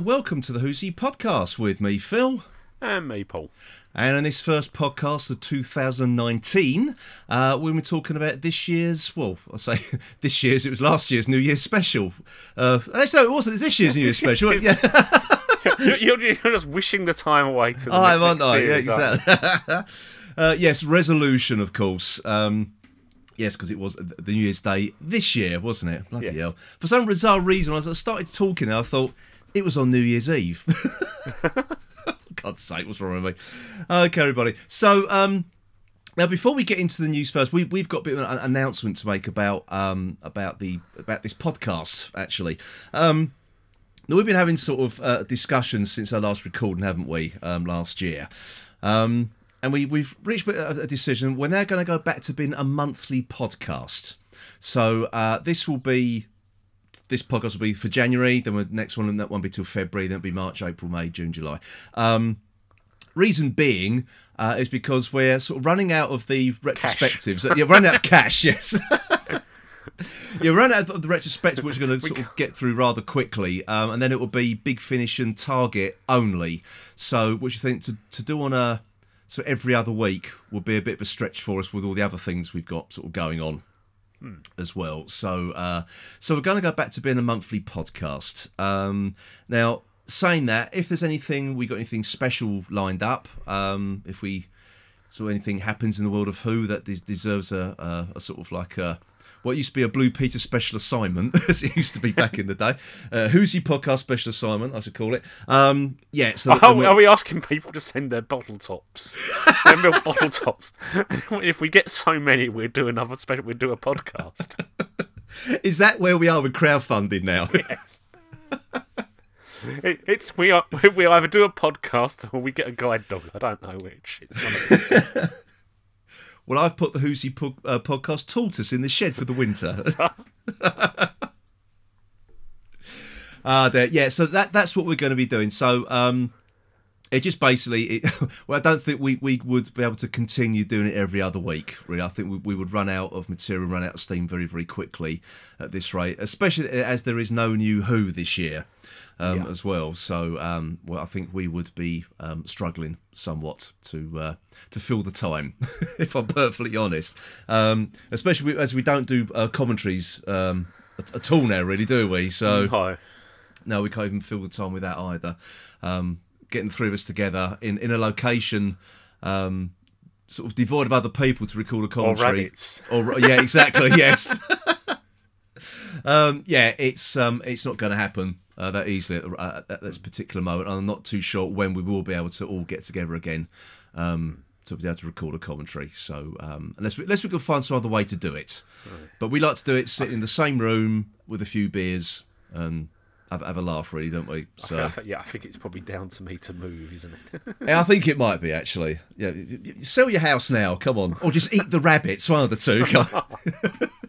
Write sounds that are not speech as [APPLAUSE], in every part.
And welcome to the Who's He podcast with me, Phil. And me, Paul. And in this first podcast of 2019, uh, we were talking about this year's, well, I say [LAUGHS] this year's, it was last year's New Year's special. Uh, actually, no, it wasn't, it's this year's New Year's [LAUGHS] special. Yeah. [LAUGHS] you're, you're just wishing the time away to the I next aren't I? Yeah, exactly. uh, yes, resolution, of course. Um, yes, because it was the New Year's Day this year, wasn't it? Bloody Yes. hell. For some bizarre reason, as I started talking, I thought it was on New Year's Eve. [LAUGHS] God's sake, what's wrong with me? Okay, everybody. So, um, now before we get into the news first, we, we've got a bit of an announcement to make about um, about the about this podcast. Actually, um, we've been having sort of uh, discussions since our last recording, haven't we? Um, last year, um, and we we've reached a, a decision. We're now going to go back to being a monthly podcast. So uh, this will be this podcast will be for January. Then the next one, and that won't be till February. Then it'll be March, April, May, June, July. Um, reason being uh, is because we're sort of running out of the retrospectives. Yeah, running out of cash. [LAUGHS] Yes. [LAUGHS] Yeah, we're running out of the retrospective, which we're going to sort of get through rather quickly, um, and then it will be Big Finish and Target only. So, which I think to, to do on a so every other week will be a bit of a stretch for us with all the other things we've got sort of going on as well. So, uh, so we're going to go back to being a monthly podcast. Um, now, saying that, if there's anything we got anything special lined up, um, if we so anything happens in the world of Who that des- deserves a, a, a sort of like a what used to be a Blue Peter special assignment, [LAUGHS] as it used to be back in the day. Uh, Who's He podcast special assignment, I should call it. Um, yeah, so Are, then are we asking people to send their bottle tops? [LAUGHS] their milk bottle tops. [LAUGHS] if we get so many, we'll do another special. We'll do a podcast. is that where we are with crowdfunding now? Yes. It, it's we are we either do a podcast or we get a guide dog. I don't know which. It's one of those. Well, I've put the Who's He po- uh, podcast tortoise in the shed for the winter. [LAUGHS] Ah, there. Yeah, so that that's what we're going to be doing. So, um, it just basically, it, [LAUGHS] well, I don't think we, we would be able to continue doing it every other week. Really, I think we, we would run out of material, run out of steam very very quickly at this rate, especially as there is no new Who this year. Um, Yeah. As well, so um, well, I think we would be um, struggling somewhat to uh, to fill the time, [LAUGHS] if I'm perfectly honest. Um, especially as we don't do uh, commentaries um, at, at all now, really, do we? So No. no, we can't even fill the time with that either. Um, getting three of us together in, in a location um, sort of devoid of other people to record a commentary. Or rabbits. Or yeah, exactly. [LAUGHS] yes. [LAUGHS] um, yeah, it's um, it's not going to happen uh, that easily at, at, at this particular moment. I'm not too sure when we will be able to all get together again um, to be able to record a commentary. So um, unless we, unless we can find some other way to do it, but we like to do it sitting in the same room with a few beers and have, have a laugh, really, don't we? I think- yeah, I think it's probably down to me to move, isn't it? [LAUGHS] yeah, I think it might be actually. Yeah, sell your house now. Come on, or just eat the rabbits. One of the two. [LAUGHS] [LAUGHS]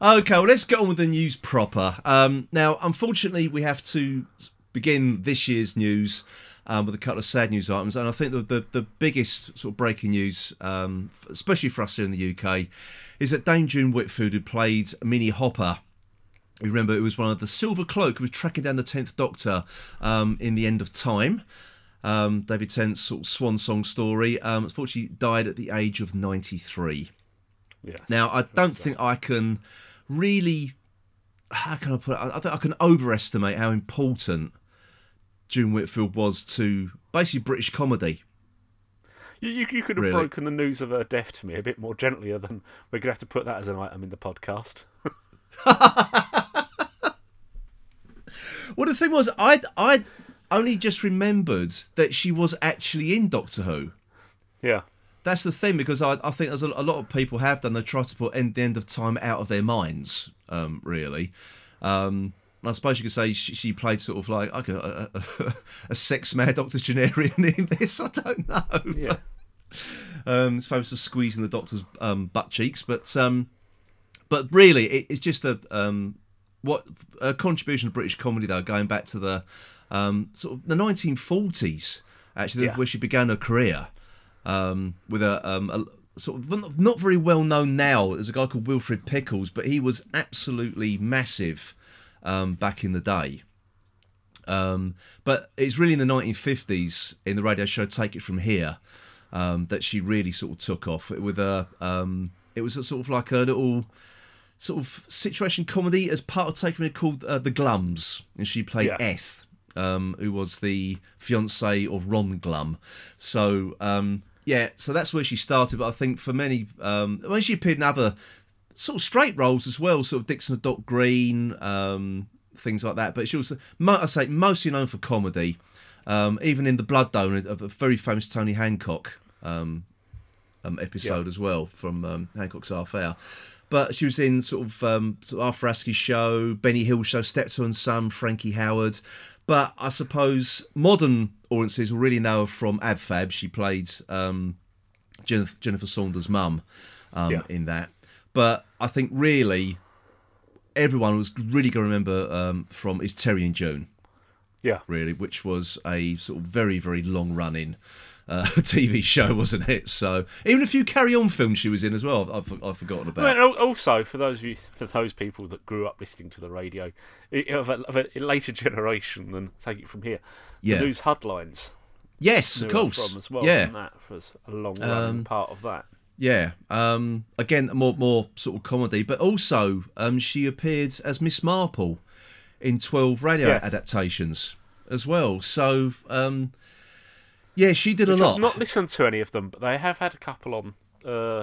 Okay, well, let's get on with the news proper. Um, now, unfortunately, we have to begin this year's news um, with a couple of sad news items, and I think the the, the biggest sort of breaking news, um, especially for us here in the UK, is that Dame June Whitfield, who played Minnie Hooper you remember it was one of the Silver Cloak who was tracking down the Tenth Doctor um, in the End of Time. Um, David Tennant's sort of swan song story. Um, unfortunately, died at the age of ninety three. yes. Now, I don't think I can really. How can I put it? I I think I can overestimate how important June Whitfield was to basically British comedy. You, you, you could have Really? broken the news of her death to me a bit more gently than we're going to have to put that as an item in the podcast. [LAUGHS] Well, the thing was, I I only just remembered that she was actually in Doctor Who. yeah. That's the thing because I, I think there's a, a lot of people have done. They try to put end, the end of time out of their minds. Um, really, um, and I suppose you could say she, she played sort of like okay, a, a, [LAUGHS] a sex mad Doctor octogenarian in this. I don't know. Yeah. [LAUGHS] Um, it's famous for squeezing the doctor's um, butt cheeks, but um, but really, it, it's just a um, what a contribution to British comedy though, going back to the um, sort of the 1940s, actually, Yeah. where she began her career um, with a, um, a sort of not very well known now. There's a guy called Wilfred Pickles, but he was absolutely massive um, back in the day. Um, but it's really in the 1950s in the radio show Take It From Here um, that she really sort of took off with a. Um, it was a sort of like a little sort of situation comedy as part of Take It called uh, The Glums, and she played Yeah. Eth, um, who was the fiance of Ron Glum. So um, yeah, so that's where she started. But I think for many, um, she appeared in other sort of straight roles as well, sort of Dixon and Dock Green, um, things like that. But she was, I say, mostly known for comedy. Um, even in the Blood Donor, of a very famous Tony Hancock um, um, episode as well from um, Hancock's Half Hour. But she was in sort of um, sort of Arthur Askey's show, Benny Hill show, Steptoe and Son, Frankie Howerd. But I suppose modern audiences will really know her from Ab Fab. She played um, Jennifer, Jennifer Saunders' mum um, Yeah. in that. But I think really everyone was really going to remember um, from is Terry and June Yeah. really, which was a sort of very, very long running uh, [LAUGHS] TV show, wasn't it? So even a few Carry On films she was in as well. I've, I've forgotten about. Well, also for those of you, for those people that grew up listening to the radio of a, of a later generation than take it from here, Yeah. the news Huddlines yes, of course. from as well. yeah, that was a long Um, part of that. yeah. Um, again, more more sort of comedy, but also um, she appeared as Miss Marple in twelve radio Yes. adaptations as well. So um, yeah, she did a lot. I've not listened to any of them, but they have had a couple on uh,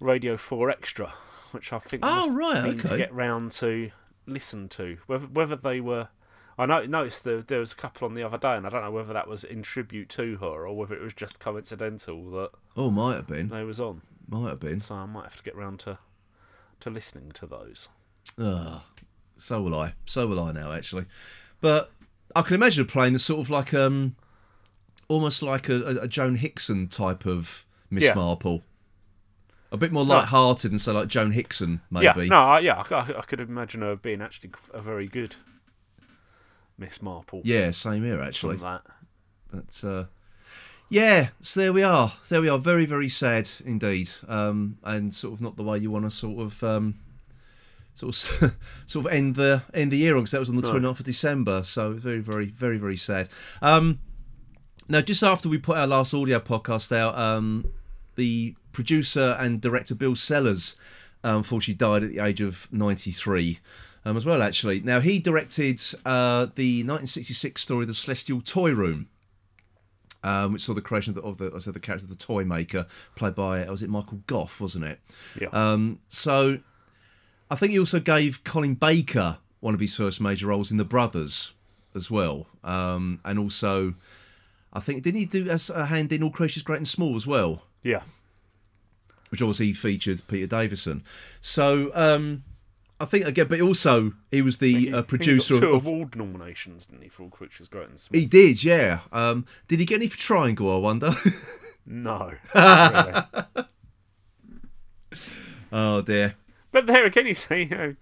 Radio Four Extra, which I think Oh, right, mean to get round to listen to. Whether whether they were, I know, noticed there, there was a couple on the other day, and I don't know whether that was in tribute to her or whether it was just coincidental that oh, might have been. they was on. Might have been. So I might have to get round to to listening to those. Ah, so will I. So will I now, actually. But I can imagine playing the sort of like um, almost like a, a, Joan Hickson type of Miss Yeah. Marple. A bit more light-hearted than say like Joan Hickson, maybe. Yeah, no, I, yeah, I, I could imagine her being actually a very good Miss Marple. Yeah, same here from actually. that. But uh, yeah, so there we are. There we are. Very, very sad indeed. Um, and sort of not the way you want to sort of um, sort of [LAUGHS] sort of end the end the year on because that was on the No. 29th of December. So very, very, very, very sad. Um, now, just after we put our last audio podcast out, um, the producer and director Bill Sellars um, unfortunately died at the age of 93 um, as well, actually. Now, he directed uh, the 1966 story The Celestial Toy Room. Um, which saw the creation of the, of the, I said the character of the toy maker, played by was it Michael Gough, wasn't it? Yeah. Um, so, I think he also gave Colin Baker one of his first major roles in The Brothers as well, um, and also, I think didn't he do a, a hand in All Creatures Great and Small as well? yeah. which obviously featured Peter Davison. So um, I think again, but also he was the He- uh, he producer got two of. award nominations, didn't he, for All Creatures Great and Small? He did, yeah. Um, did he get any for Triangle? I wonder. [LAUGHS] No. [LAUGHS] oh dear, But there again, you say, you know,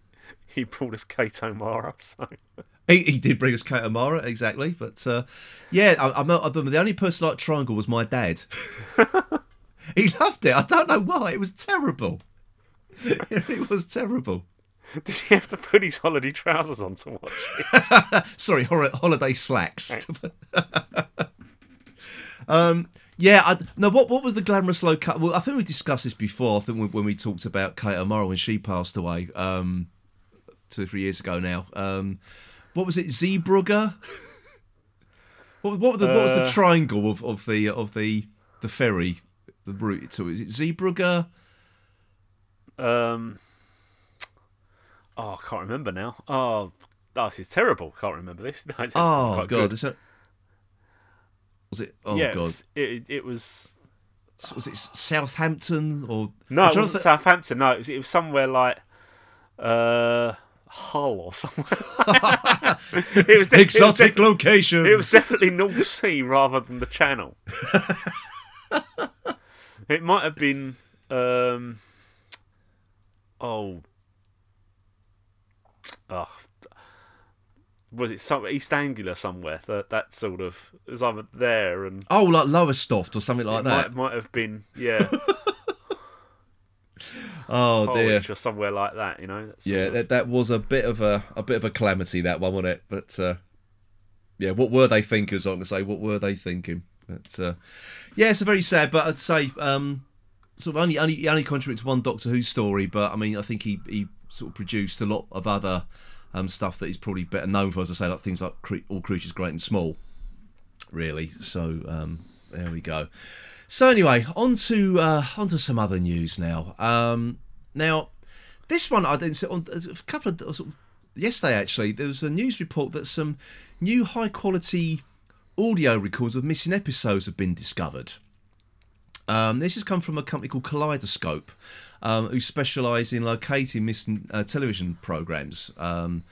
he brought us Kate O'Mara, [LAUGHS] so. He, he did bring us Kate O'Mara exactly, but uh, yeah, I, I'm not. I'm, the only person like Triangle was my dad. [LAUGHS] he loved it. I don't know why. It was terrible. [LAUGHS] it was terrible. Did he have to put his holiday trousers on to watch it? [LAUGHS] Sorry, hor- holiday slacks. um, yeah, I, no. What what was the glamorous low cut? Well, I think we discussed this before. I think when, when we talked about Kate O'Mara when she passed away um, two or three years ago now. Um, what was it, Zeebrugge? what, what, was the, what was the Uh, triangle of, of the of the the ferry, the route to? Is it Zeebrugge? Um, oh, I can't remember now. Oh, oh, this is terrible. Can't remember this. [LAUGHS] No, Oh God, that, was it? Oh yeah, it God, was, it, it was. was it Southampton or No, it wasn't Southampton. No, it was. It was somewhere like uh, Hull or somewhere. [LAUGHS] it was de- it was exotic locations. It was definitely North Sea rather than the Channel. [LAUGHS] it might have been. Um, oh. Oh. Was it some East Anglia somewhere? That that sort of it was either there and oh, like Lowestoft or something like that. might might have been yeah [LAUGHS] [LAUGHS] oh dear. Or somewhere like that. You know. Yeah, of- that, that was a bit of a a bit of a calamity that one, wasn't it? But uh, yeah, what were they thinkers? I'm gonna say, what were they thinking? But uh, yeah, it's a very sad. But I'd say um, sort of only only he only contributes to one Doctor Who story. But I mean, I think he he sort of produced a lot of other um, stuff that he's probably better known for, as I say, like things like Cre- All Creatures Great and Small. Really, so um, there we go. So anyway, on to uh, on to some other news now. Um, now, this one I didn't. See on a couple of sort of, yesterday actually, there was a news report that some new high quality audio records of missing episodes have been discovered. Um, this has come from a company called Kaleidoscope, um, who specialise in locating missing uh, television programmes. Um,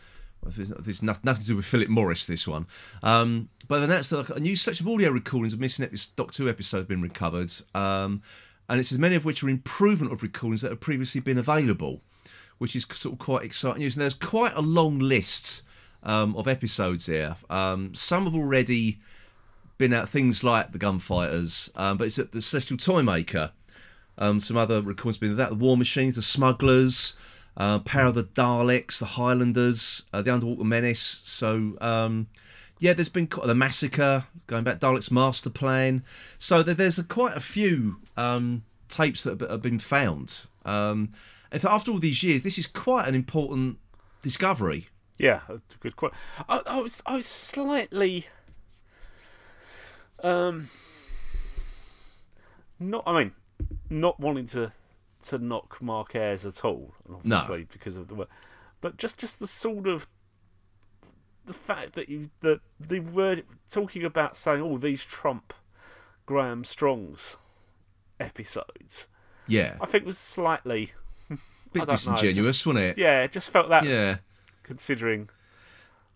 there's, nothing, nothing to do with Philip Morris, this one. Um, but then that's like a new section of audio recordings of missing episodes, Doctor Who episodes have been recovered. Um, and it says many of which are improvement of recordings that have previously been available, which is sort of quite exciting news. And there's quite a long list um, of episodes here. Um, some have already been out, things like the Gunfighters, um, but it's at the Celestial Toymaker. Um, some other recordings have been that the War Machines, the Smugglers, uh, Power of the Daleks, the Highlanders, uh, the Underwater Menace. So um, yeah, there's been the Massacre going back, Daleks Master Plan. So there's a, quite a few um, tapes that have been found. Um, after all these years, this is quite an important discovery. Yeah, good question. I, I was I was slightly um not I mean not wanting to to knock Mark Ayres at all, obviously no. because of the work, but just just the sort of the fact that you that they were talking about saying, "Oh, these Trump Graham Strong's episodes." Yeah, I think was slightly [LAUGHS] bit disingenuous, just, wasn't it? Yeah, it just felt that. Yeah, considering.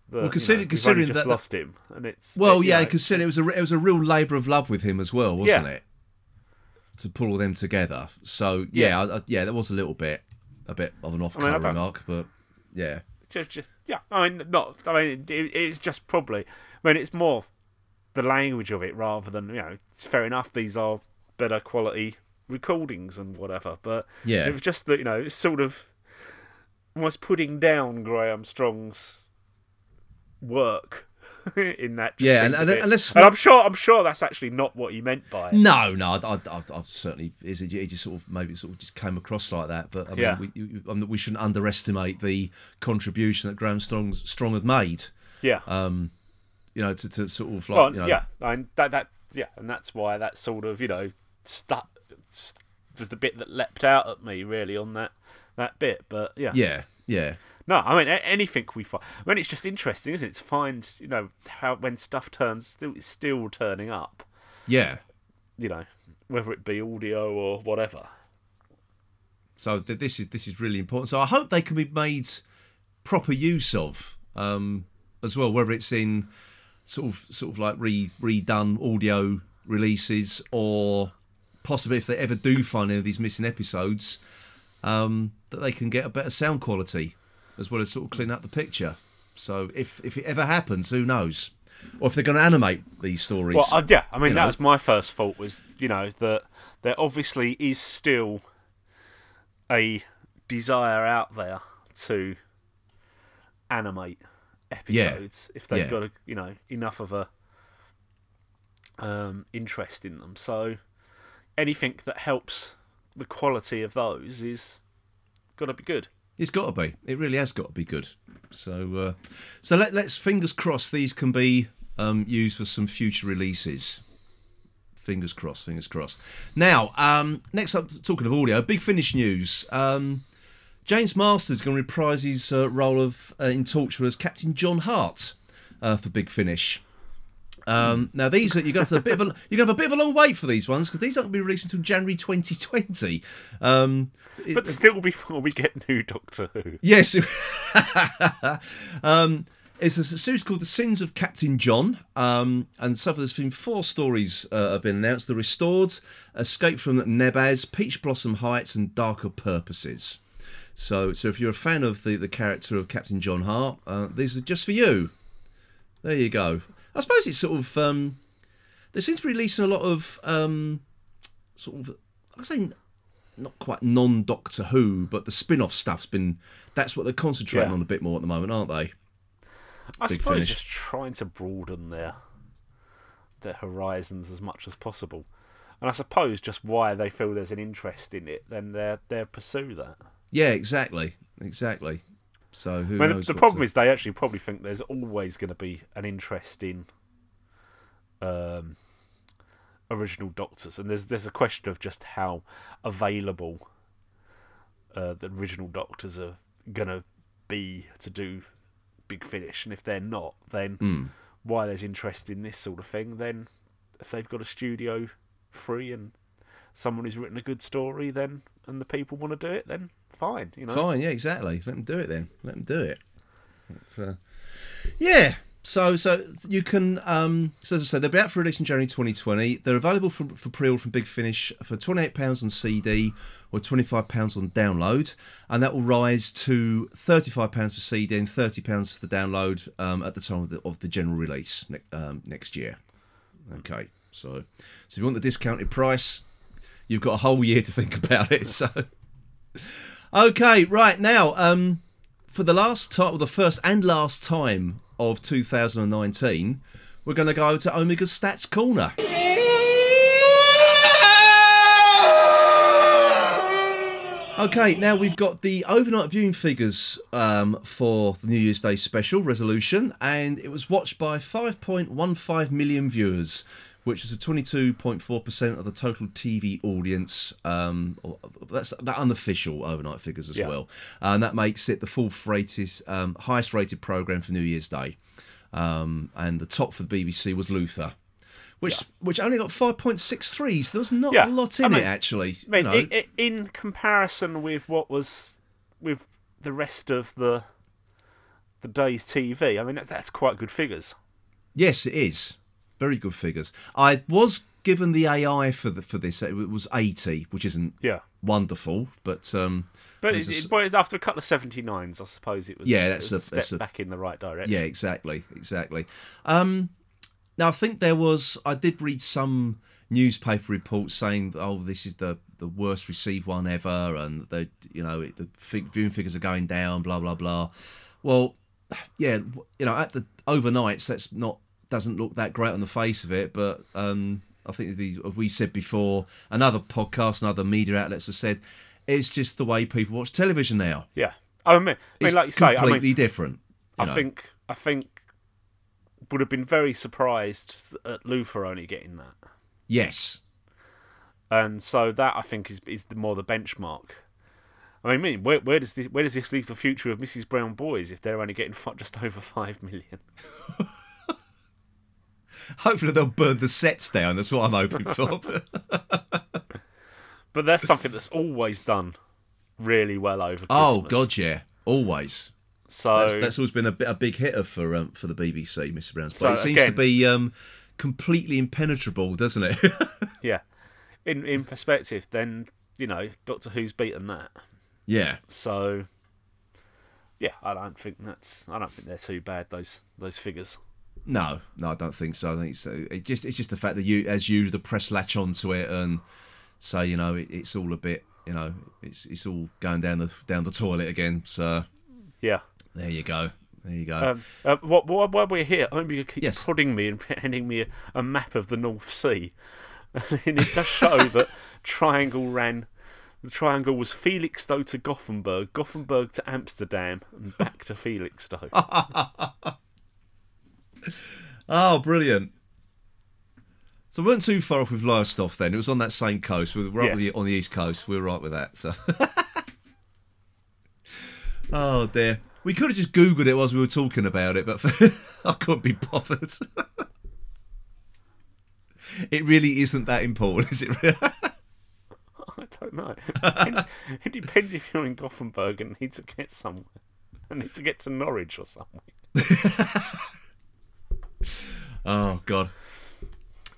The, well, consider, you know, considering just that lost him, and it's well, it, yeah, know, considering it was a it was a real labour of love with him as well, wasn't yeah. it? To pull all them together. So yeah, yeah, I, yeah, that was a little bit a bit of an off-color I mean, remark, but yeah, just, just yeah. I mean, not. I mean, it, it's just probably. I mean, it's more the language of it rather than you know. It's fair enough. These are better quality recordings and whatever, but yeah, it was just that you know, it's sort of almost putting down Graham Strong's work [LAUGHS] in that. yeah, and, and, and, and, I'm sure I'm sure that's actually not what he meant by it. No, no, I, I, I, certainly is. It, just sort of maybe sort of just came across like that. But I mean, yeah. we, we shouldn't underestimate the contribution that Graham Strong Strong had made. Yeah. Um, you know, to, to sort of like well, you know, yeah, and that that yeah, and that's why that sort of you know stuck was the bit that leapt out at me really on that that bit. But yeah, yeah, yeah. No, I mean anything we find. I mean it's just interesting, isn't it, to find you know how when stuff turns still still turning up. Yeah. You know whether it be audio or whatever. So this is this is really important. So I hope they can be made proper use of um, as well, whether it's in sort of sort of like re redone audio releases or possibly if they ever do find any of these missing episodes, um, that they can get a better sound quality as well as sort of clean up the picture. So if if it ever happens, who knows? Or if they're going to animate these stories. Well, uh, yeah, I mean that know. was my first fault was you know that there obviously is still a desire out there to animate episodes yeah. if they've yeah. got a, you know enough of a um, interest in them. So anything that helps the quality of those is got to be good. It's got to be. It really has got to be good. So, uh, so let, us fingers crossed these can be um, used for some future releases. Fingers crossed. Fingers crossed. Now, um, next up, talking of audio, big finish news. Um, James Marsters going to reprise his uh, role of uh, in Torchwood as Captain John Hart uh, for Big Finish. Um, now these are you're gonna have a bit of a you're gonna have a bit of a long wait for these ones because these aren't going to be released until January 2020. Um, but it, still, before we get new Doctor Who. Yes. [LAUGHS] um, it's a series called The Sins of Captain John. Um, and so far, there's been four stories uh, have been announced The Restored, Escape from Nebaz, Peach Blossom Heights, and Darker Purposes. So, so if you're a fan of the, the character of Captain John Hart, uh, these are just for you. There you go. I suppose it's sort of um, they seem to be releasing a lot of um, sort of I say not quite non Doctor Who, but the spin off stuff's been that's what they're concentrating yeah. on a bit more at the moment, aren't they? I Big suppose Finish. just trying to broaden their their horizons as much as possible. And I suppose just why they feel there's an interest in it, then they they pursue that. Yeah, exactly, exactly. So who I mean, the, knows? the what problem to- is they actually probably think there's always going to be an interest in um, original Doctors, and there's there's a question of just how available uh, the original Doctors are going to be to do Big Finish, and if they're not, then Mm. why there's interest in this sort of thing? Then if they've got a studio free and someone who's written a good story, then and the people want to do it, then fine, you know. Fine, yeah, exactly. Let them do it then. Let them do it. Uh, yeah. So, so you can. Um, so as I said, they'll be out for release in January 2020. They're available for, for pre-order from Big Finish for 28 pounds on CD or 25 pounds on download, and that will rise to 35 pounds for CD and 30 pounds for the download um, at the time of the, of the general release ne- um, next year. Okay, so so if you want the discounted price, you've got a whole year to think [LAUGHS] about it. So. Okay, right now, um, for the last time, well, the first and last time of 2019, we're going to go to Omega Stats Corner. Okay, now we've got the overnight viewing figures um, for the New Year's Day special resolution, and it was watched by 5.15 million viewers, which is a 22.4% of the total TV audience. Um, that's that unofficial overnight figures as Yeah. well, and that makes it the fourth rated, um, highest rated program for New Year's Day. Um, and the top for the BBC was Luther. Which, which only got 5.63, so there was not Yeah, a lot I in mean- it actually. I mean, you know. i i in comparison with what was with the rest of the the day's TV, I mean that, that's quite good figures. Yes, it is. Very good figures. I was given the AI for the, for this. It was 80, which isn't Yeah, wonderful, but um, but it, a it, after a couple of seventy nines, I suppose it was. Yeah, that's was a- step that's a- back in the right direction. yeah, exactly, exactly. Um, now I think there was. I did read some newspaper reports saying, "Oh, this is the the worst received one ever," and the you know it- the fig- viewing figures are going down. Blah blah blah. Well, yeah, you know, at the overnights, that's not doesn't look that great on the face of it, but um, I think we said before, another podcast and other media outlets have said it's just the way people watch television now. yeah. I mean, I mean, It's like you say, I completely mean, different. I know. think, I think would have been very surprised at Luther only getting that, yes, and so that I think is is the more the benchmark. I mean, mean, where, where does this where does this leave the future of Mrs. Brown Boys if they're only getting just over five million? [LAUGHS] Hopefully they'll burn the sets down. That's what I'm hoping for. [LAUGHS] But that's something that's always done really well over Christmas. oh God, yeah, always. So That's, that's always been a, bit, a big hitter for um, for the BBC, Mr. Brown's. So, But it seems again- to be um, completely impenetrable, doesn't it? [LAUGHS] yeah, in in perspective, then you know Doctor Who's beaten that. yeah. So yeah, I don't think that's I don't think they're too bad those those figures. No, no, I don't think so. I think so. It just it's just the fact that you, as you, the press latch onto it and say, you know, it, it's all a bit, you know, it's it's all going down the down the toilet again. So Yeah. there you go. There you go. Um, uh, while we're here, Omega keeps Yes. prodding me and [LAUGHS] handing me a, a map of the North Sea, [LAUGHS] and it does show [LAUGHS] that Triangle ran. The triangle was Felixstowe to Gothenburg, Gothenburg to Amsterdam, and back to Felixstowe. Oh, brilliant. So we weren't too far off with Lowestoft then. It was on that same coast. We were Yes. the, on the east coast. We were right with that. So. [LAUGHS] oh dear. We could have just googled it whilst we were talking about it, but [LAUGHS] I couldn't be bothered. [LAUGHS] it really isn't that important, is it? really? I don't know. It depends, it depends if you're in Gothenburg and need to get somewhere. I need to get to Norwich or somewhere. Oh God.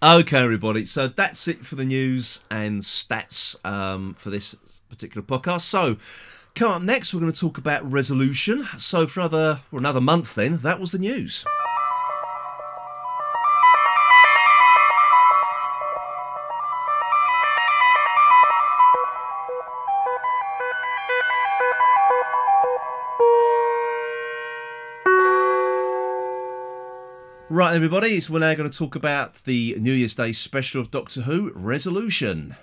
Okay, everybody. So that's it for the news and stats um, for this particular podcast. So, come up next, we're going to talk about resolution. So, for another for another month, then that was the news. Right, everybody, so we're now going to talk about the New Year's Day special of Doctor Who Resolution.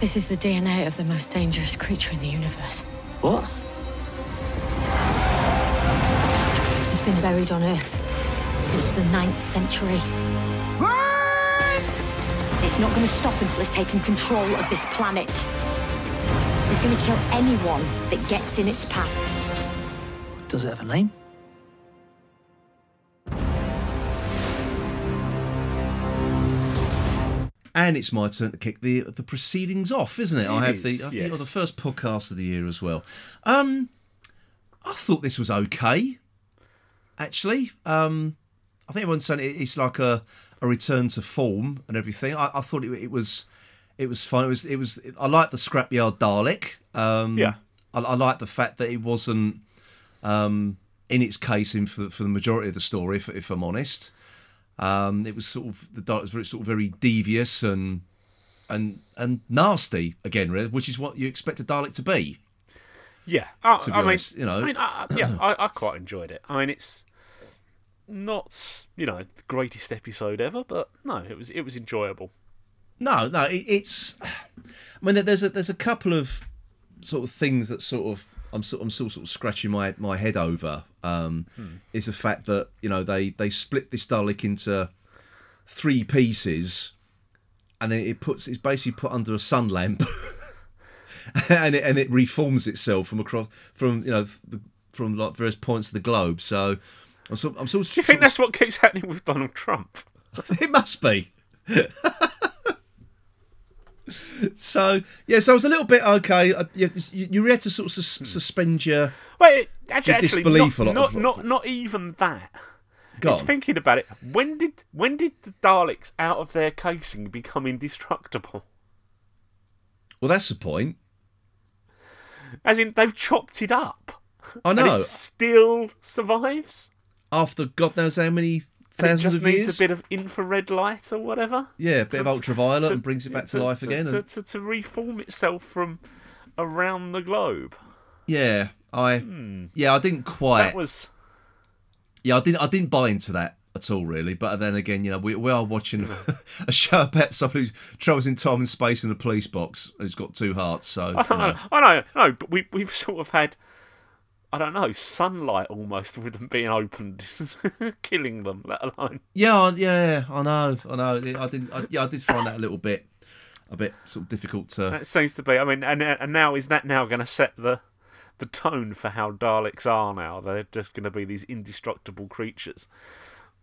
This is the DNA of the most dangerous creature in the universe. What? It's been buried on Earth since the 9th century. It's not going to stop until it's taken control of this planet. It's going to kill anyone that gets in its path. Does it have a name? And it's my turn to kick the the proceedings off, isn't it? I have the is, I think yes. the first podcast of the year as well. Um, I thought this was okay. Actually, um, I think everyone's saying it's like a, a return to form and everything. I, I thought it, it was it was fun. It was it was. I like the scrapyard Dalek. Um, Yeah. I, I like the fact that it wasn't um, in its case in for, for the majority of the story. If, if I'm honest, um, it was sort of the Dalek was very sort of very devious and and and nasty again, really, which is what you expect a Dalek to be. Yeah, I, To be I mean, you know. I mean, I- yeah, I, I quite enjoyed it. I mean, it's not you know the greatest episode ever, but no, it was it was enjoyable. No, no, it, it's. I mean, there's a there's a couple of sort of things that sort of I'm sort I'm still sort of scratching my my head over. Um, Is the fact that you know they they split this Dalek into three pieces, and then it puts it's basically put under a sun lamp, [LAUGHS] and it and it reforms itself from across from you know the, from like various points of the globe. So. I'm sort, I'm sort, Do you think that's what keeps happening with Donald Trump? [LAUGHS] it must be. [LAUGHS] so yeah, so I was a little bit okay. You, you had to sort of sus- hmm. suspend your. Well, actually, Your actually, disbelief not, a lot not, of- not not even that. Go it's on. thinking about it. When did when did the Daleks out of their casing become indestructible? Well, that's the point. As in, they've chopped it up, I and know. it still survives. After God knows how many And it just needs a bit of infrared light or whatever. yeah, a bit to- of ultraviolet, to- and brings it back to, life again. To, and, to, to reform itself from around the globe. yeah, I yeah, I didn't quite. Hmm. That was yeah, I didn't I didn't buy into that at all, really. But then again, you know, we, we are watching [LAUGHS] a show about somebody who travels in time and space in a police box who's got two hearts. So I you know. know, I know, I know, but we we've sort of had I don't know sunlight almost [LAUGHS] with them being opened, [LAUGHS] killing them. Let alone Yeah, yeah, I know, I know. I didn't. I, yeah, I did find that a little bit, a bit sort of difficult to. that seems to be. I mean, and and now is that now going to set the the tone for how Daleks are now? They're just going to be these indestructible creatures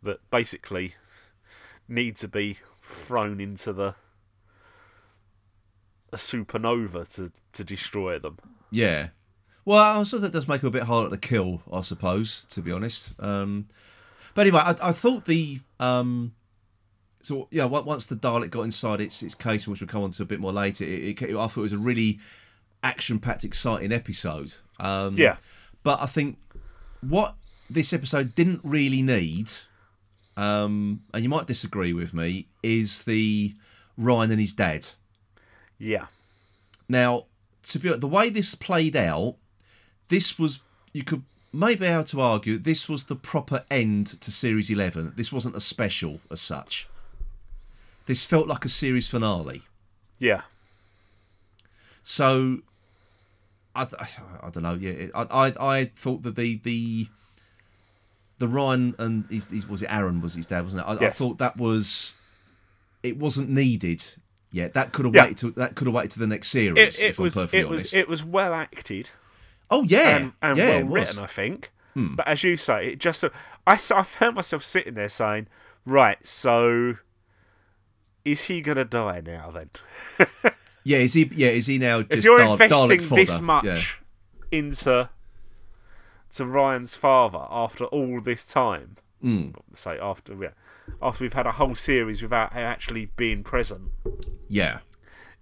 that basically need to be thrown into the a supernova to to destroy them. Yeah. Well, I suppose that does make it a bit harder to kill, I suppose, to be honest. Um, but anyway, I, I thought the um, so yeah, once the Dalek got inside its its case, which we'll come on to a bit more later, it, it, I thought it was a really action-packed, exciting episode. Um, Yeah. But I think what this episode didn't really need, um, and you might disagree with me, is the Ryan and his dad. Yeah. Now, to be the way this played out, this was you could maybe be able to argue this was the proper end to series eleven. This wasn't a special as such. This felt like a series finale. Yeah. So, I, I don't know. Yeah, I, I I thought that the the the Ryan and his, his was it Aaron was his dad, wasn't it? I, I thought that was it wasn't needed yet. That could have Yeah. waited. To, that could have waited to the next series. It, it if was I'm perfectly it was honest. it was well acted. Oh yeah, and, and yeah, well. Hmm. written, I think. But as you say, it just I I found myself sitting there saying, right, so is he gonna die now then? [LAUGHS] Yeah, is he? Yeah, is he now just if you're Dal- Dalek investing this fodder? much Yeah. into to Ryan's father after all this time, Hmm. say after yeah, after we've had a whole series without actually being present, yeah,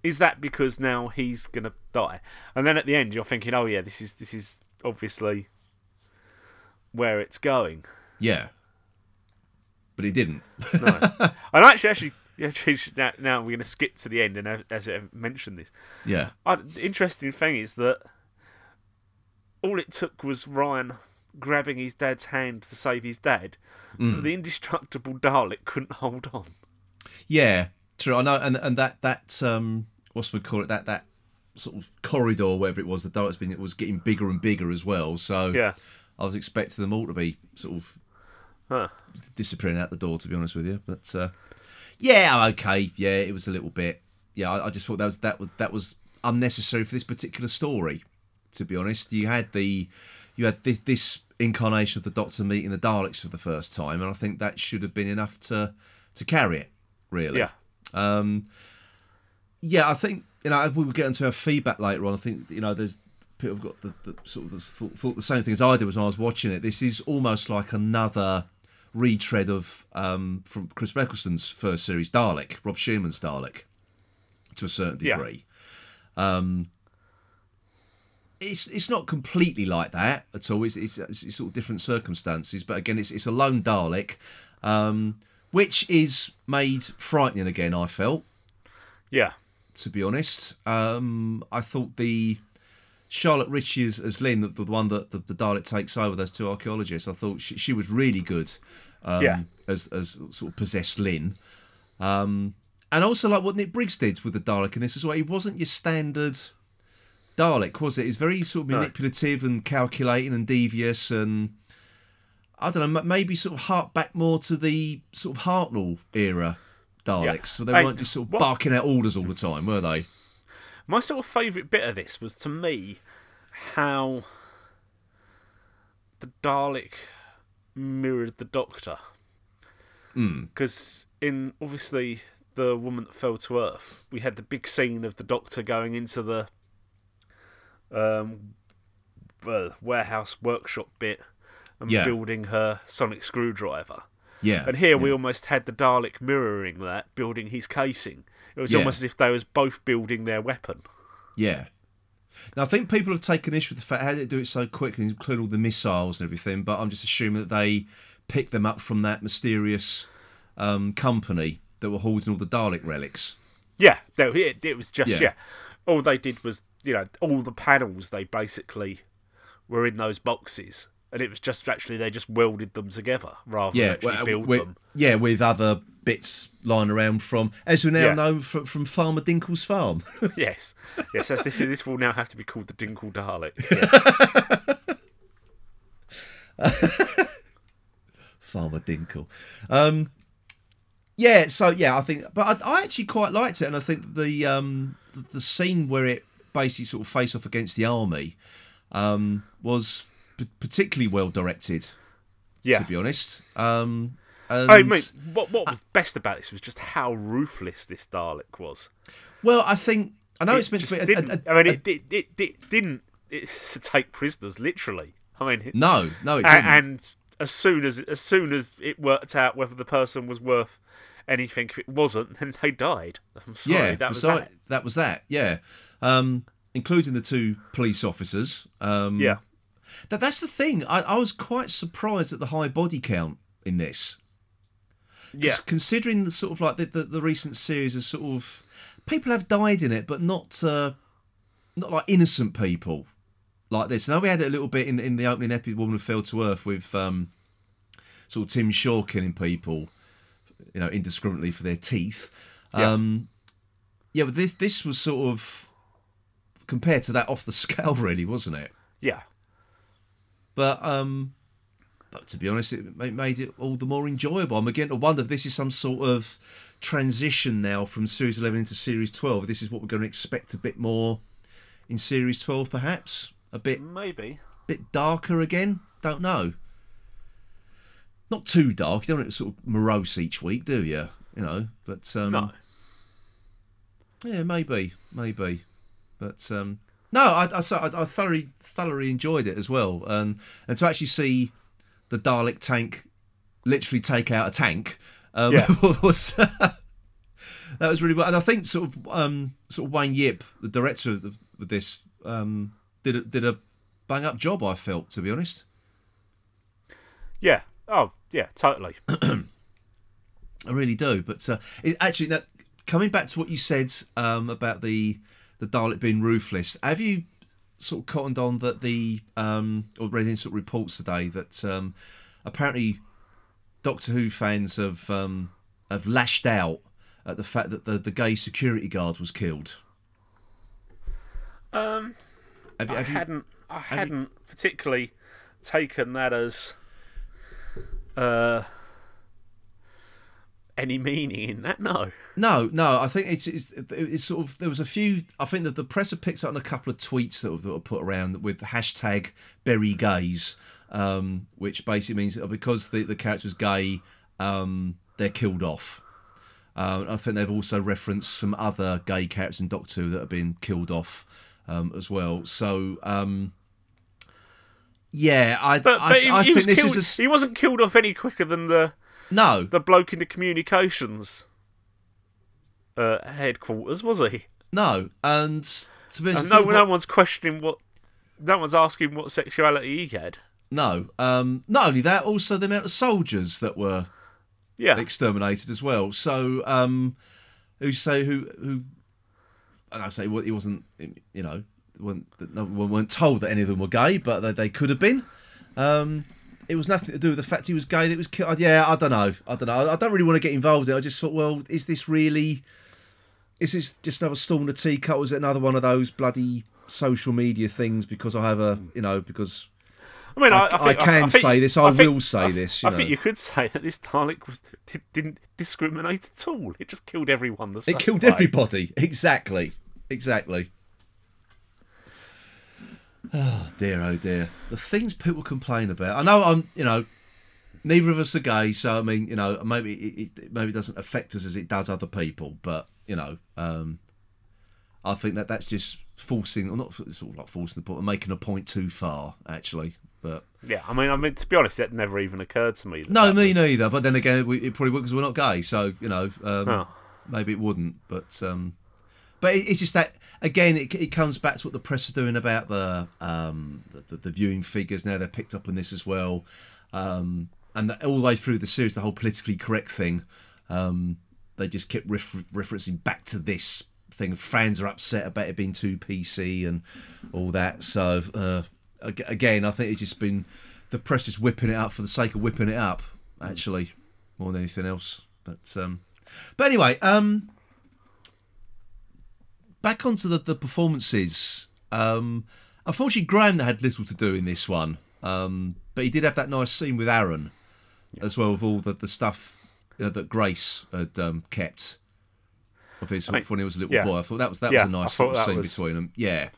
is that because now he's gonna die? And then at the end, you're thinking, oh yeah, this is this is obviously where it's going. yeah. But he didn't. No. [LAUGHS] and actually, actually, actually now, now we're going to skip to the end, and as- as I mentioned this, yeah, I, interesting thing is that all it took was Ryan grabbing his dad's hand to save his dad, Mm. but the indestructible Dalek couldn't hold on. Yeah, true. I know, and and that that um, what's we call it? That that sort of corridor, whatever it was, the Dalek's been it was getting bigger and bigger as well. So Yeah. I was expecting them all to be sort of Huh. disappearing out the door. To be honest with you, but uh, yeah, okay, yeah, it was a little bit. Yeah, I, I just thought that was that was that was unnecessary for this particular story. To be honest, you had the you had this, this incarnation of the Doctor meeting the Daleks for the first time, and I think that should have been enough to to carry it. Really, Yeah. um, yeah, I think you know we will get into our feedback later on. I think you know there's people have got the, the sort of the, thought, thought the same thing as I did when I was watching it. This is almost like another retread of um, from Chris Eccleston's first series, Dalek, Rob Shearman's Dalek, to a certain Yeah. degree. Um, it's it's not completely like that at all. It's, it's, it's sort of different circumstances, but again, it's it's a lone Dalek, um, which is made frightening again. I felt Yeah. To be honest. Um, I thought the Charlotte Ritchie as, Lynn, the, the one that the, the Dalek takes over, those two archaeologists, I thought she, she was really good um, Yeah. as, as sort of possessed Lynn. Um, and also like what Nick Briggs did with the Dalek in this as well. He wasn't your standard Dalek, was it? He's very sort of No. manipulative and calculating and devious and I don't know, maybe sort of hark back more to the sort of Hartnell era Daleks. Yeah. So they Hey, weren't just sort of what- barking out orders all the time, were they? My sort of favourite bit of this was to me how the Dalek mirrored the Doctor. Because in obviously the woman that fell to Earth, we had the big scene of the Doctor going into the um, well, warehouse workshop bit and Yeah. building her sonic screwdriver. Yeah. And here we almost had the Dalek mirroring that, building his casing. It was Yeah. almost as if they was both building their weapon. Yeah. Now I think people have taken issue with the fact how they do it so quickly, include all the missiles and everything. But I'm just assuming that they picked them up from that mysterious um, company that were holding all the Dalek relics. Yeah, no, it, it was just Yeah. yeah. All they did was you know all the panels they basically were in those boxes, and it was just actually they just welded them together rather Yeah, than actually well, build with, them. yeah, with other bits lying around from, as we now Yeah. know, from, from Farmer Dinkle's farm. [LAUGHS] yes, yes. This, this will now have to be called the Dinkle Dalek. [LAUGHS] Yeah. Farmer Dinkle. Um, yeah, so yeah, I think, but I, I actually quite liked it, and I think the um, the, the scene where it basically sort of face off against the army um, was p- particularly well directed. yeah. To be honest, um, and, mean, what what was best about this was just how ruthless this Dalek was. well, I think I know It it's meant to be. a- a- a- I mean, it, it, it, it didn't take prisoners literally. I mean, no, no, it didn't. and as soon as as soon as it worked out whether the person was worth anything, if it wasn't, then they died. I'm sorry, yeah, that was that. that was that. Yeah, um, including the two police officers. Um, Yeah, That that's the thing. I, I was quite surprised at the high body count in this. yeah, Considering the sort of like the, the, the recent series of sort of people have died in it, but not uh, not like innocent people like this. Now we had it a little bit in in the opening episode, Woman Who Fell to Earth, with um, sort of Tim Shaw killing people, you know, indiscriminately for their teeth. Yeah. Um, yeah, but this this was sort of compared to that off the [LAUGHS] scale, really, wasn't it? yeah, But um, but to be honest, it made it all the more enjoyable. I'm beginning to wonder if this is some sort of transition now from series 11 into series 12. This is what we're going to expect a bit more in series 12, perhaps a bit maybe. A bit darker again. Don't know. Not too dark. You don't want it sort of morose each week, do you? You know, but um, No, yeah, maybe, maybe, but um, no, I, I, I, I thoroughly, thoroughly enjoyed it as well, and and to actually see the Dalek tank literally take out a tank um, Yeah. [LAUGHS] was [LAUGHS] that was really well, and I think sort of um, sort of Wayne Yip, the director of, the, of this, um, did a, did a bang up job. I felt, to be honest. yeah. Oh, yeah, totally. [CLEARS THROAT] I really do. But uh, it, actually, now, coming back to what you said um, about the the Dalek being ruthless, have you sort of cottoned on that the um, or read in sort of reports today that um, apparently Doctor Who fans have um, have lashed out at the fact that the, the gay security guard was killed. Um, Have you, I you- hadn't, I hadn't particularly taken that as uh, any meaning in that. No. No, no. I think it's, it's it's sort of there was a few. I think that the press have picked up on a couple of tweets that were, that were put around with hashtag Berry Gays, um, which basically means because the the character's gay, um, they're killed off. Um, I think they've also referenced some other gay characters in Doctor Who that have been killed off um, as well. So um, yeah, I But, I, but he, I he think was this killed, is a he wasn't killed off any quicker than the, no the bloke in the communications uh, headquarters, was he? no, and to be And no, no one's questioning what. No one's asking what sexuality he had. No. Um, not only that, also the amount of soldiers that were Yeah. exterminated as well. So, um, who say who who? And I say well, he wasn't. You know, weren't, no one weren't told that any of them were gay, but they, they could have been. Um, it was nothing to do with the fact he was gay. That was killed. Yeah, I don't know. I don't know. I don't really want to get involved in. it. I just thought, well, is this really? Is this just another storm in the teacup? Was it another one of those bloody social media things? Because I have a, you know, because I mean, I, I- I, think, I can think- say this, I think- will say I- this, I you think you could say that this Dalek was di- didn't discriminate at all. It just killed everyone the same It killed way. everybody. Exactly. Exactly. Oh dear, oh dear. The things people complain about. I know I'm, you know, neither of us are gay, so I mean, you know, maybe it, it maybe doesn't affect us as it does other people, but you know, um, I think that that's just forcing, or not it's all like forcing the point, or making a point too far, actually. But Yeah, I mean, I mean, to be honest, that never even occurred to me. no, me was- neither. But then again, we, it probably would because we're not gay, so you know, um, Oh. maybe it wouldn't. But um, but it, it's just that again, it, it comes back to what the press are doing about the um, the, the viewing figures. Now they're picked up on this as well, um, and the, all the way through the series, the whole politically correct thing. Um, they just kept ref- referencing back to this thing. Fans are upset about it being too PC and all that. So uh, again, I think it's just been the press just whipping it up for the sake of whipping it up. Actually, more than anything else. But um, but anyway, um, back onto the, the performances. Um, unfortunately, Graham had little to do in this one, um, but he did have that nice scene with Aaron, as well with all the, the stuff uh, that Grace had um, kept of his I mean, when he was a little yeah. boy. I thought that was that Yeah, was a nice thought sort of scene was- between them. Yeah,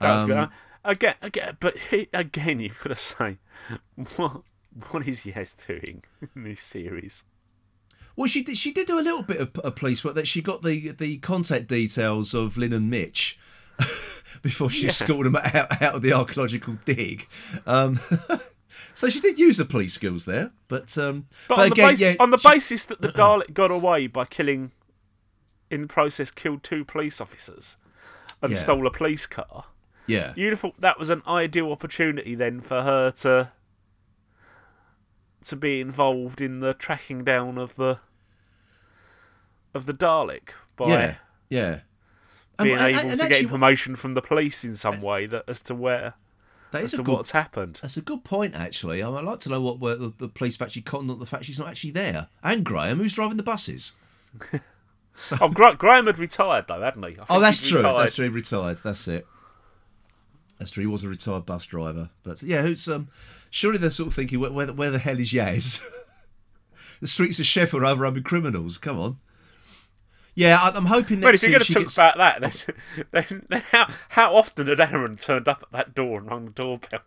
That was good. Um, Again, again, but he, again, you've got to say, [LAUGHS] what what is Yaz doing in this series? Well, she did. She did do a little bit of, of police work. That she got the the contact details of Lin and Mitch [LAUGHS] before she Yeah. escorted them out, out of the archaeological dig. Um, [LAUGHS] so she did use the police skills there. But um, But, but, on, again, the basi- yeah, on the she- basis that the Dalek got away by killing, in the process, killed two police officers and Yeah. stole a police car. yeah, thought that was an ideal opportunity then for her to to be involved in the tracking down of the of the Dalek by yeah, yeah. Being and- able and to get actually, information from the police in some way that as to where that as to good, what's happened. That's a good point, actually. I- I'd like to know what where the, the police have actually cottoned on the fact she's not actually there. And Graham, who's driving the buses. [LAUGHS] So, Oh, Gra- Graham had retired though, hadn't he? I oh, that's true. That's true. He retired. That's it. That's true. He was a retired bus driver. But yeah, who's um? Surely they're sort of thinking, where, where, the- where the hell is Yaz? [LAUGHS] the streets of Sheffield are overrun with criminals. Come on. Yeah, I, I'm hoping Well, next if you're going to talk gets- about that, then, [LAUGHS] then, then how, how often had Aaron turned up at that door and rung the doorbell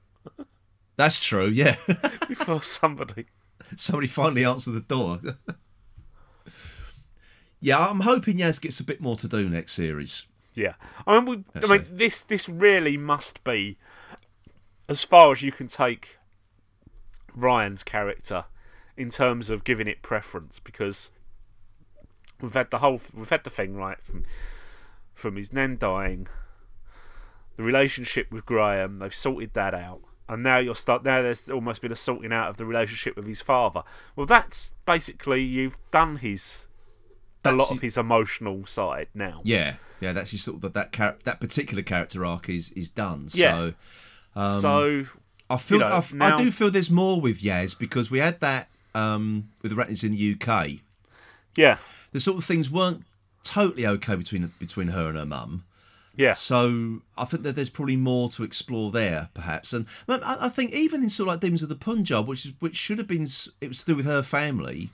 That's true. Yeah, [LAUGHS] [LAUGHS] before somebody? somebody finally answered the door. yeah, I'm hoping Yaz gets a bit more to do next series. Yeah, I mean, we, I mean, this this really must be as far as you can take Ryan's character in terms of giving it preference because we've had the whole we've had the thing right from from his nan dying, the relationship with Graham. They've sorted that out. And now you're start. Now there's almost been a sorting out of the relationship with his father. Well, that's basically you've done his a lot That's of his emotional side now. Yeah, yeah, that's his sort of that that, char- that particular character arc is is done. Yeah. So so I feel know, I f- I, now- do feel there's more with Yaz because we had that um, with the Arachnids in the UK. yeah, The sort of things weren't totally okay between between her and her mum. yeah, So I think that there's probably more to explore there, perhaps. And I, I think even in sort of like Demons of the Punjab, which is which should have been it was to do with her family.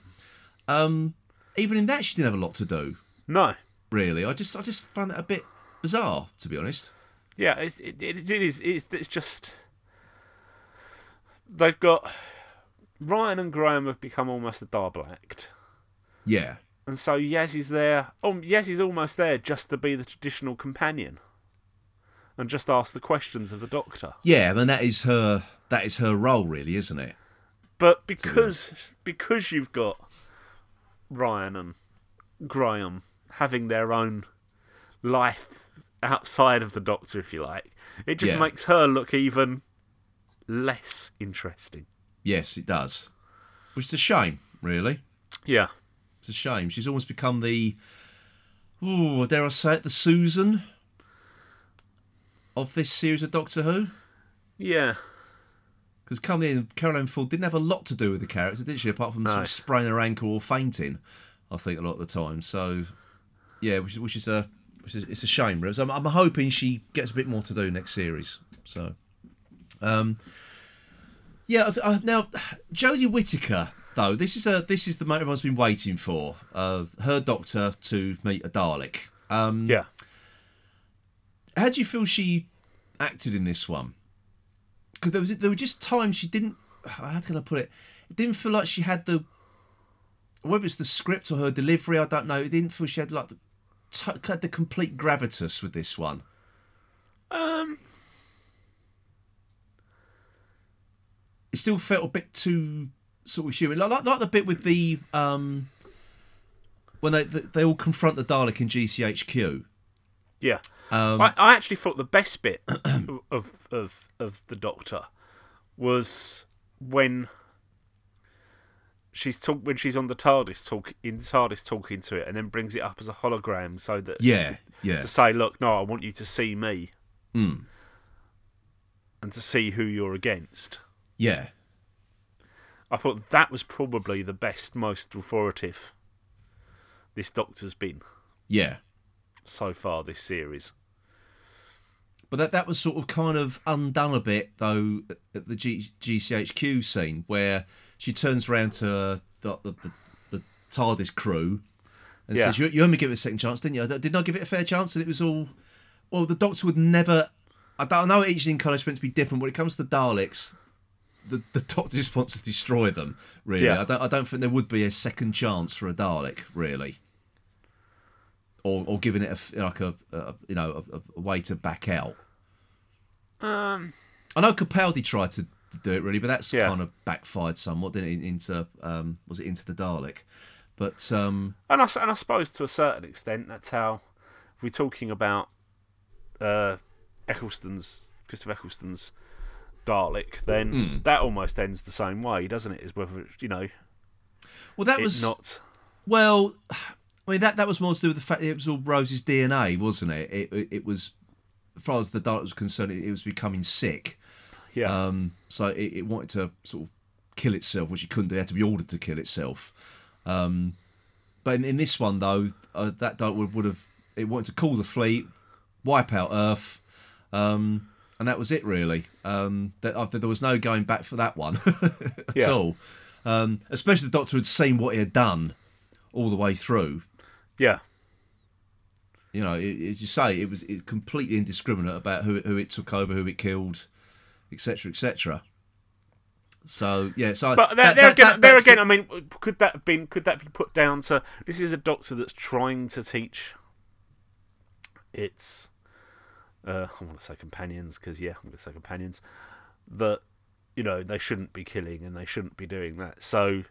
Um, even in that, she didn't have a lot to do. no, Really, I just I just found that a bit bizarre, to be honest. yeah. It's, it, it, it is. It's, it's just they've got Ryan and Graham have become almost a double act. Yeah, And so Yaz is there. Oh, Yaz is almost there just to be the traditional companion, and just ask the questions of the Doctor. yeah. I mean that is her that is her role, really, isn't it? But because because you've got Ryan and Graham having their own life outside of the Doctor, if you like, it just Yeah. makes her look even less interesting. Yes, it does. Which is a shame, really. Yeah, It's a shame. She's almost become the, ooh, dare I say it, the Susan of this series of Doctor Who. yeah, Because coming in, Carole Ann Ford didn't have a lot to do with the character, did she? Apart from sort of spraining her ankle or fainting, I think a lot of the time. So, yeah, which, is- which is a which is it's a shame. So I'm, I'm hoping she gets a bit more to do next series. So, um, yeah. I was- I- now, [SIGHS] Jodie Whittaker though, this is a this is the moment I've been waiting for. Uh, her Doctor to meet a Dalek. Um, yeah. how do you feel she acted in this one? Because there was there were just times she didn't. [SIGHS] How can I put it? It didn't feel like she had the. Whether it's the script or her delivery, I don't know. It didn't feel she had like the, had the complete gravitas with this one. Um, It still felt a bit too sort of human, like, like, like the bit with the um when they they, they all confront the Dalek in GCHQ. yeah. Um, I, I actually thought the best bit [CLEARS THROAT] of of of the Doctor was when she's talk when she's on the TARDIS talk in the TARDIS talking to it, and then brings it up as a hologram so that yeah, yeah, to say, look, no, I want you to see me, Mm. and to see who you're against. yeah. I thought that was probably the best, most authoritative this Doctor's been Yeah. so far this series. But that that was sort of kind of undone a bit though at the G, GCHQ scene where she turns around to uh, the, the, the, the TARDIS crew and Yeah. says, you, "You only give it a second chance, didn't you? Didn't I give it a fair chance?" And it was all, well, the Doctor would never. I don't I know each meant to be different. When it comes to the Daleks, the, the Doctor just wants to destroy them. Really, Yeah. I don't. I don't think there would be a second chance for a Dalek. Really. Or, or giving it a, f- like a, a you know a, a way to back out. Um, I know Capaldi tried to, to do it really, but that's Yeah. kind of backfired somewhat, didn't it? Into um, was it into the Dalek? But um, and I, s- and I suppose to a certain extent, that's how we're talking about uh, Eccleston's Christopher Eccleston's Dalek, then Hmm. that almost ends the same way, doesn't it? Is whether you know well, that it was not. well. I mean, that that was more to do with the fact that it was all Rose's DNA, wasn't it? It it, it was, as far as the Dalek was concerned, it, it was becoming sick. Yeah, Um, so it, it wanted to sort of kill itself, which it couldn't do. It had to be ordered to kill itself. Um, but in, in this one, though, uh, that Dalek would, would have it wanted to call the fleet, wipe out Earth, um, and that was it really. Um, that there was no going back for that one [LAUGHS] at Yeah. all. Um, especially the Doctor had seen what he had done all the way through. yeah, You know, it, as you say, it was it, completely indiscriminate about who who it took over, who it killed, etc., etc. So yeah, so but there, that- there that- again, that- there again, I mean, could that have been could that be put down to this is a Doctor that's trying to teach its uh, I want to say companions because yeah, I'm going to say companions that you know they shouldn't be killing and they shouldn't be doing that. So,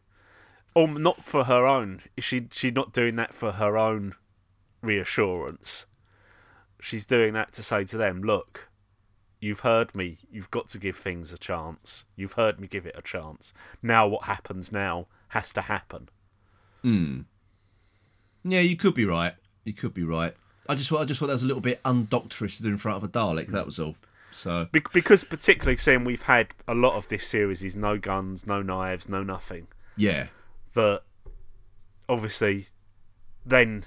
or not for her own. She she not doing that for her own reassurance? She's doing that to say to them, look, you've heard me. You've got to give things a chance. You've heard me give it a chance. Now what happens now has to happen. Hmm. Yeah, you could be right. You could be right. I just thought I just thought that was a little bit undoctorish to do in front of a Dalek. That was all. So Be- because particularly seeing we've had a lot of this series is no guns, no knives, no nothing. yeah, That obviously, then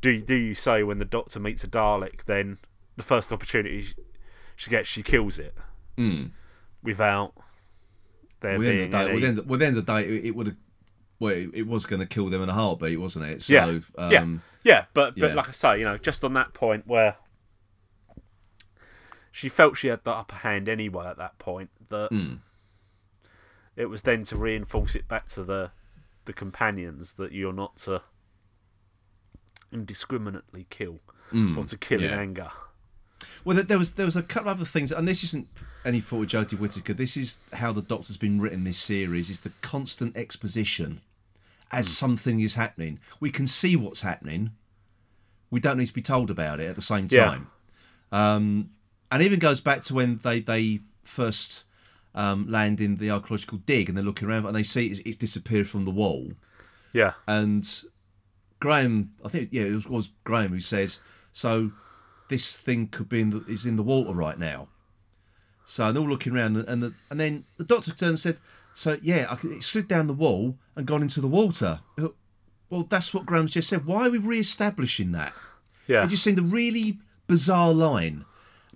do do you say when the Doctor meets a Dalek, then the first opportunity she gets, she kills it hmm. without there within the being day, any. within the, within the day, it, it would have. Well, it, it was going to kill them in a heartbeat, wasn't it? So, yeah, um, yeah, yeah. But but yeah. like I say, you know, just on that point where she felt she had the upper hand anyway at that point, that Hmm. it was then to reinforce it back to the the companions that you're not to indiscriminately kill or to kill in Hmm. anger. Well, there- there was there was a couple of other things, and this isn't any fault of Jodie Whittaker. This is how the Doctor's been written. This series is the constant exposition as something is happening. We can see what's happening. We don't need to be told about it at the same Yeah. time. Um, and even goes back to when they they first um, land in the archaeological dig, and they're looking around and they see it's, it's disappeared from the wall. Yeah, And Graham, I think, yeah, it was, was Graham who says, so this thing could be in the, is in the water right now. So they're all looking around, and the, and then the doctor turned and said, so yeah, I it slid down the wall and gone into the water. Well, that's what Graham's just said. Why are we re-establishing that? yeah, It just seemed a really bizarre line.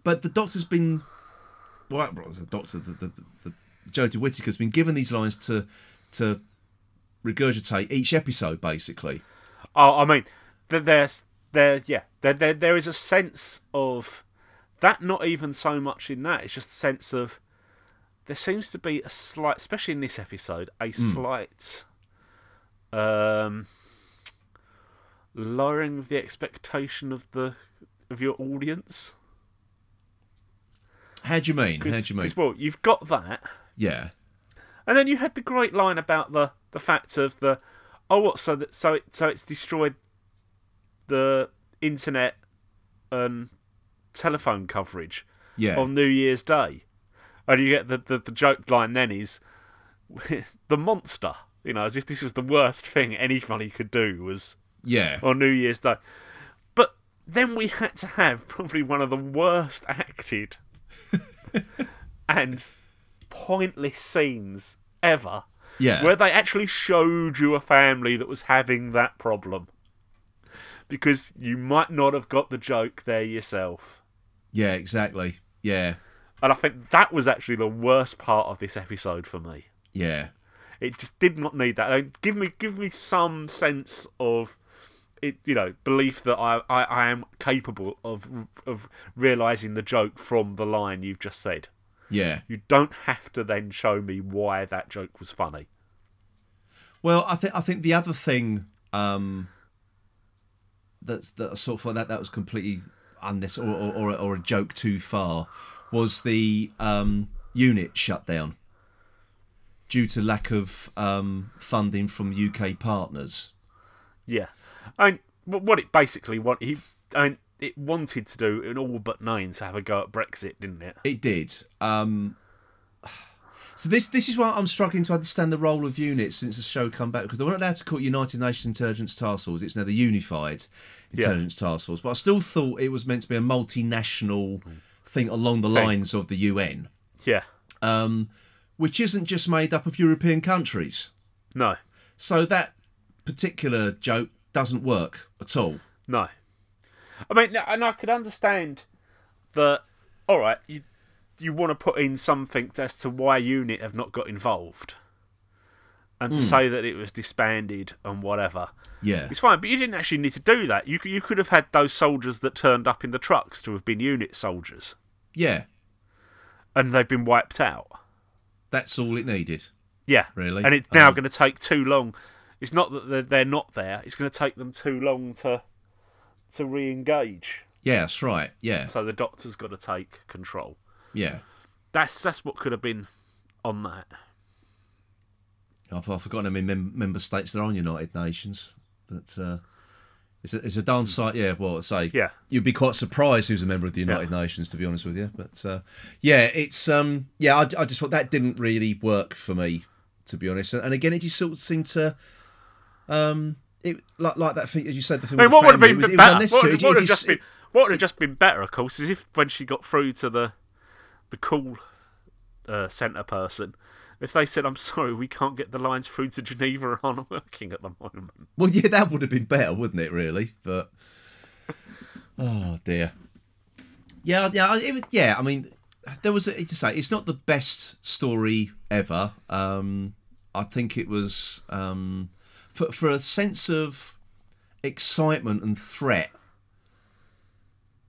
But the doctor's been, well, the doctor, the, the, the, the Jodie Whittaker's been given these lines to to regurgitate each episode, basically. Oh, I mean, th- there's there, yeah, there, there there is a sense of that. Not even so much in that. It's just a sense of there seems to be a slight, especially in this episode, a slight um, lowering of the expectation of the of your audience. How do you mean? How do you mean? well, you've got that. Yeah, And then you had the great line about the the fact of the oh what so that so it so it's destroyed the internet and telephone coverage yeah, on New Year's Day, and you get the the, the joke line then is [LAUGHS] the monster. You know, as if this was the worst thing anybody could do was yeah, on New Year's Day. But then we had to have probably one of the worst acted [LAUGHS] and pointless scenes ever yeah. where they actually showed you a family that was having that problem. Because you might not have got the joke there yourself. yeah, exactly. Yeah, And I think that was actually the worst part of this episode for me. yeah, It just did not need that. Give me, give me some sense of, it, you know, belief that I, I, I am capable of of realizing the joke from the line you've just said. yeah. You don't have to then show me why that joke was funny. Well, I think I think the other thing um, that's that sort of that that was completely unnecessary or, or, or, or a joke too far was the um, unit shutdown due to lack of um, funding from UK partners. Yeah, I mean, what it basically want he, I mean, it wanted to do in all but nine to have a go at Brexit, didn't it? It did. Um, so this this is why I'm struggling to understand the role of units since the show come back because they weren't allowed to call it United Nations Intelligence Task Force. It's now the Unified Intelligence Task Force. But I still thought it was meant to be a multinational thing along the lines of the UN, Yeah, um, which isn't just made up of European countries. no, So that particular joke doesn't work at all. no. I mean, and I could understand that. All right, you you want to put in something as to why unit have not got involved, and to say that it was disbanded and whatever. Yeah, It's fine, but you didn't actually need to do that. You you could have had those soldiers that turned up in the trucks to have been unit soldiers, yeah, and they've been wiped out. that's all it needed. Yeah, Really? And it's now Um, going to take too long. It's not that they're, they're not there. It's going to take them too long to to re-engage. Yeah, that's right. Yeah, So the doctor's got to take control. yeah. That's that's what could have been on that. I've, I've forgotten how many mem- member states there are in United Nations, but uh, it's a, it's a darn sight. Yeah, well, I say, Yeah. you'd be quite surprised who's a member of the United Nations, to be honest with you. But uh, yeah, it's um, yeah, I, I just thought that didn't really work for me, to be honest. And again, it just sort of seemed to, um, it like like that thing as you said the film. I mean, what would have family, been it was, it was better? What would, It- what would have just- just been what would have just been better, of course, is if when she got through to the the cool uh, centre person, if they said, "I'm sorry, we can't get the lines through to Geneva aren't working at the moment." Well, yeah, that would have been better, wouldn't it? Really, but oh dear. Yeah, yeah, it, yeah. I mean, there was a, to say it's not the best story ever. Um, I think it was um, for for a sense of excitement and threat.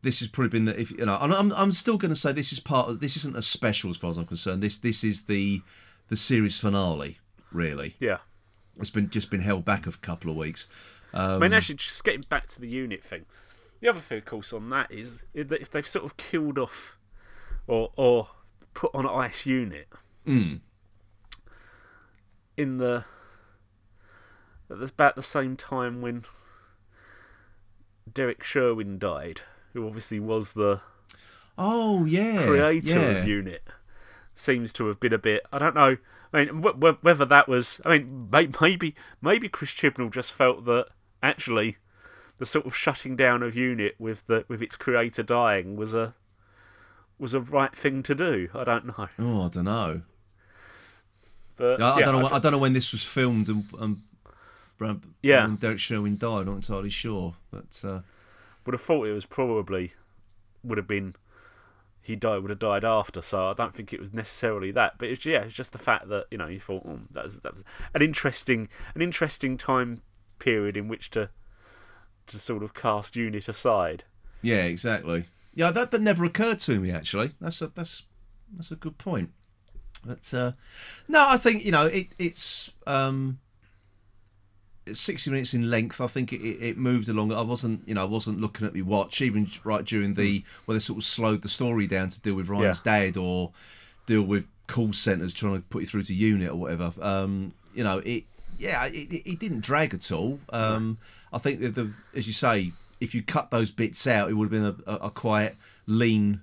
This has probably been the if you know. I'm I'm still going to say this is part of this isn't a special as far as I'm concerned. This this is the the series finale. Really, Yeah. it's been just been held back a couple of weeks. I mean, actually, just getting back to the unit thing. The other thing, of course, on that is if they've sort of killed off or or put on ice unit Hmm. in the at about the same time when Derrick Sherwin died, who obviously was the Oh yeah, creator yeah. of Unit, seems to have been a bit. I don't know. I mean, wh- wh- whether that was. I mean, may- maybe maybe Chris Chibnall just felt that actually the sort of shutting down of Unit with the with its creator dying was a was a right thing to do. I don't know, Oh, I don't know. but I, I yeah, don't know. I when- I, don't know when this was filmed and, and um, Yeah. when Derrick Sherwin died. I'm not entirely sure, but uh, would have thought it was probably would have been he died would have died after. So I don't think it was necessarily that, but it's yeah, it's just the fact that you know you thought oh, that was that was an interesting an interesting time period in which to to sort of cast unit aside. yeah, exactly. Yeah, that that never occurred to me actually. That's a that's that's a good point. But uh, no, I think you know it, it's um, it's sixty minutes in length. I think it, it, moved along. I wasn't you know I wasn't looking at my watch even right during the where they sort of slowed the story down to deal with Ryan's dad or deal with call centers trying to put you through to unit or whatever. Um, you know it. Yeah, it, it, didn't drag at all. Um, I think that the, as you say, if you cut those bits out, it would have been a, a, quite lean,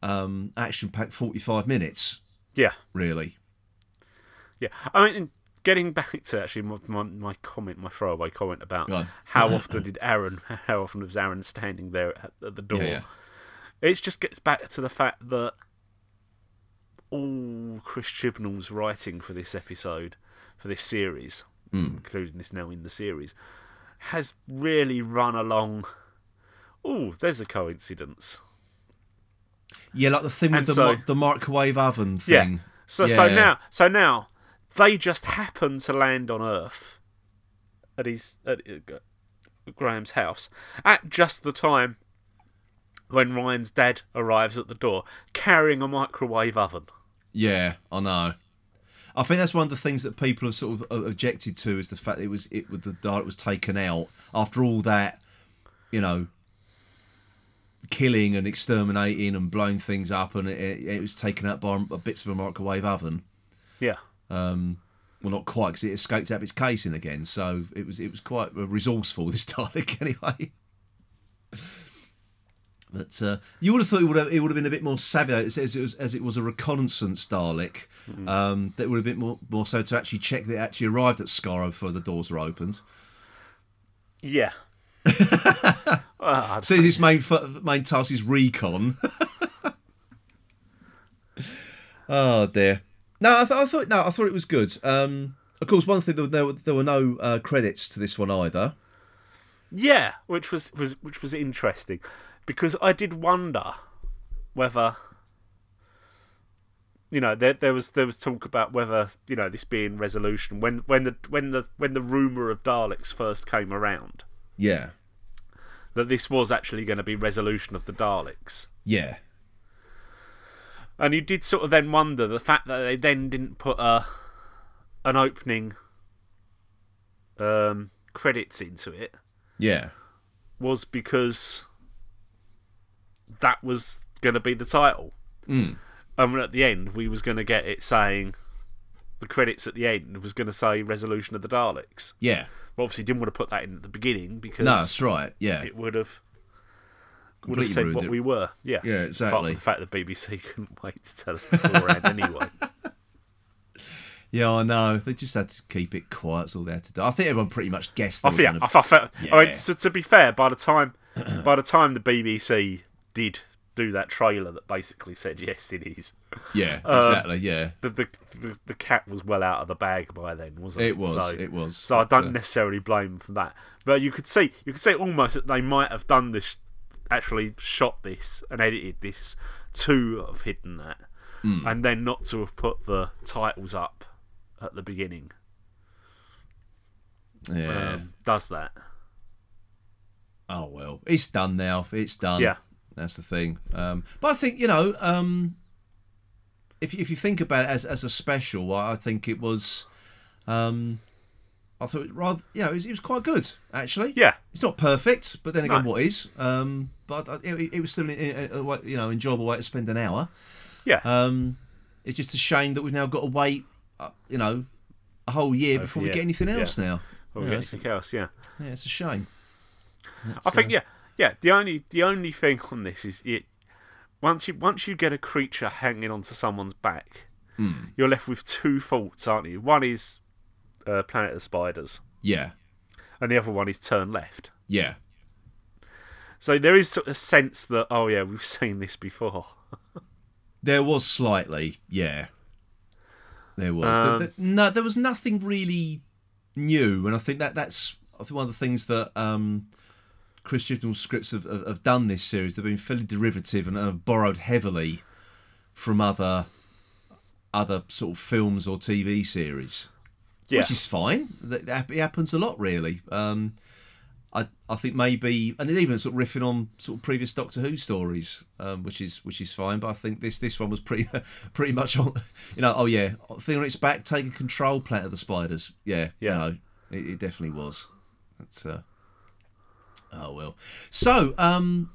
um, action-packed forty-five minutes. Yeah, Really. yeah. I mean, getting back to actually my, my, my comment, my throwaway comment about on. how [LAUGHS] often did Aaron, how often was Aaron standing there at, at the door? Yeah, yeah. It just gets back to the fact that all Chris Chibnall's writing for this episode, for this series, hmm. including this now in the series, has really run along. Oh, there's a coincidence. Yeah, like the thing with And the, so- the microwave oven thing. Yeah. So so Yeah. now so now they just happen to land on Earth at his at Graham's house at just the time when Ryan's dad arrives at the door carrying a microwave oven. Yeah, I know. I think that's one of the things that people have sort of uh, objected to is the fact that it was it with the Dalek was taken out after all that, you know, killing and exterminating and blowing things up, and it, it was taken out by bits of a microwave oven. Yeah. Um, well, not quite because it escaped out of its casing again. So it was it was quite resourceful this [LAUGHS] Dalek anyway. But uh, you would have thought it would have, it would have been a bit more savvy as, as it was as it was a reconnaissance Dalek. Um, that would have been more more so to actually check that it actually arrived at Skaro before the doors were opened. Yeah. [LAUGHS] Ah, So his main main task is recon. [LAUGHS] oh dear. No, I, th- I thought no, I thought it was good. Um, of course, one thing there, there, were- there were no uh, credits to this one either. yeah, which was, was which was interesting because I did wonder whether you know there there was there was talk about whether you know this being resolution when when the when the when the rumor of Daleks first came around Yeah, that this was actually going to be resolution of the Daleks. yeah, And you did sort of then wonder the fact that they then didn't put a an opening um, credits into it yeah, was because that was going to be the title. Mm. And at the end, we was going to get it saying the credits at the end was going to say resolution of the Daleks. yeah. Well, obviously, didn't want to put that in at the beginning because No, that's right. Yeah, it would have would have said what it. we were. Yeah, Yeah, Apart from exactly. the fact that BBC couldn't wait to tell us beforehand anyway. [LAUGHS] Yeah, I know. They just had to keep it quiet. That's all they had to do. I think everyone pretty much guessed. I think, gonna- I, I felt, I mean, so to be fair, by the time, [CLEARS THROAT] by the time the BBC did do that trailer that basically said yes, it is, yeah, [LAUGHS] Um, exactly. Yeah, the the, the the cat was well out of the bag by then, wasn't it? It was, So, it was. So I don't uh, necessarily blame them for that, but you could see, you could see almost that they might have done this, actually shot this and edited this to have hidden that, Hmm. and then not to have put the titles up at the beginning. yeah. Um, does that? oh well, it's done now. It's done. Yeah. that's the thing. Um, but I think you know, um, if you- if you think about it as as a special, I I think it was. Um, I thought it rather, you know, it was, it was quite good actually. Yeah. It's not perfect, but then again, No. what is? Um, but I- it, it was still a, a, a you know enjoyable way to spend an hour. Yeah. Um, it's just a shame that we've now got to wait, uh, you know, a whole year Over before we year. get anything Yeah. else. Now, or yeah, get it's, anything else? Yeah. yeah, it's a shame. I think uh, yeah, yeah. The only the only thing on this is it once you once you get a creature hanging onto someone's back, Hmm. you're left with two faults, aren't you? One is uh, Planet of the Spiders, Yeah, and the other one is Turn Left. yeah, So there is sort of a sense that oh yeah, we've seen this before. [LAUGHS] there was slightly, yeah, there was. Um, There- there- no, there was nothing really new, and I think that that's I think one of the things that um, Chris Chibnall's scripts have, have, have done this series. They've been fairly derivative and have borrowed heavily from other other sort of films or TV series. Yeah, which is fine. It happens a lot, really. Um, I I think maybe, and even sort of riffing on sort of previous Doctor Who stories, um, which is which is fine. But I think this this one was pretty [LAUGHS] pretty much on, you know. Oh yeah, thing on its back, taking control, Planet of the Spiders. Yeah, Yeah. You know, it, it definitely was. That's uh, oh well. So um,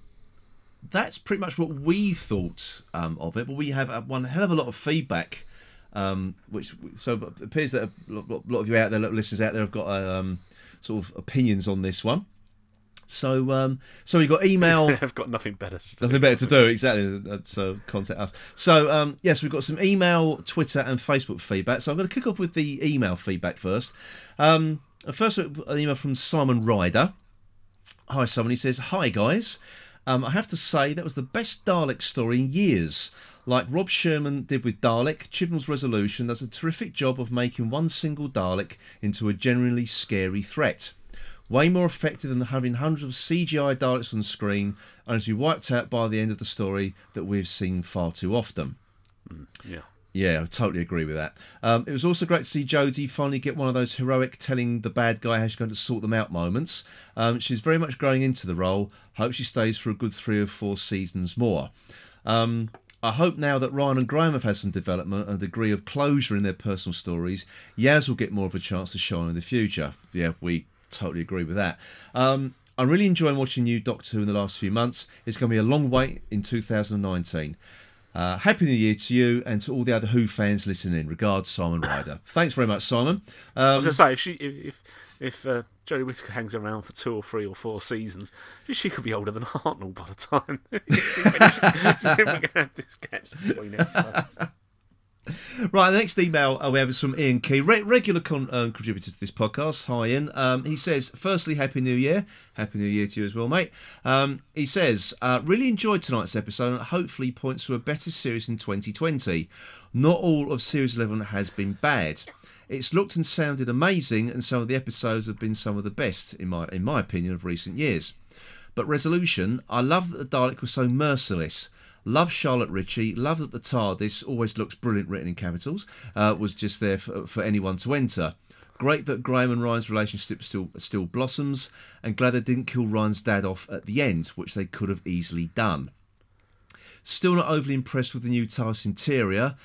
that's pretty much what we thought um, of it. But we have uh, one hell of a lot of feedback, um, which so it appears that a lot, lot of you out there, listeners out there, have got a um, sort of opinions on this one. So um, so we got email. [LAUGHS] I've got nothing better to do. Nothing better to do, exactly. uh, So contact us. So um, yes, we've got some email, Twitter, and Facebook feedback. So I'm going to kick off with the email feedback first. Um, first, an email from Simon Ryder. Hi, Simon. He says, "Hi guys. Um, I have to say that was the best Dalek story in years. Like Rob Shearman did with Dalek, Chibnall's Resolution does a terrific job of making one single Dalek into a genuinely scary threat." way more effective than having hundreds of CGI Daleks on screen and to be wiped out by the end of the story that we've seen far too often. Yeah, Yeah, I totally agree with that. Um, it was also great to see Jodie finally get one of those heroic telling the bad guy how she's going to sort them out moments. Um, she's very much growing into the role. Hope she stays for a good three or four seasons more. Um, I hope now that Ryan and Graham have had some development and a degree of closure in their personal stories, Yaz will get more of a chance to shine in the future. Yeah, we totally agree with that. Um, I'm really enjoying watching new Doctor Who in the last few months. It's going to be a long wait in 2019. Uh, Happy New Year to you and to all the other Who fans listening in. Regards, Simon Ryder. Thanks very much, Simon. I Um, was gonna say if she if if, uh, Jodie hangs around for two or three or four seasons, she could be older than Hartnell by the time. See if we can have this catch between episodes. Right, the next email uh, we have is from Ian Key, re- regular con- um, contributor to this podcast. Hi, Ian. Um, he says, firstly, Happy New Year. Happy New Year to you as well, mate. Um, he says, uh, really enjoyed tonight's episode and hopefully points to a better series in 2020. Not all of Series 11 has been bad. It's looked and sounded amazing, and some of the episodes have been some of the best, in my in my opinion, of recent years. But resolution, I love that the Dalek was so merciless. Love Charlotte Ritchie. Love that the TARDIS always looks brilliant, written in capitals. Uh, was just there for, for anyone to enter. Great that Graham and Ryan's relationship still still blossoms, and glad they didn't kill Ryan's dad off at the end, which they could have easily done. Still not overly impressed with the new TARDIS interior.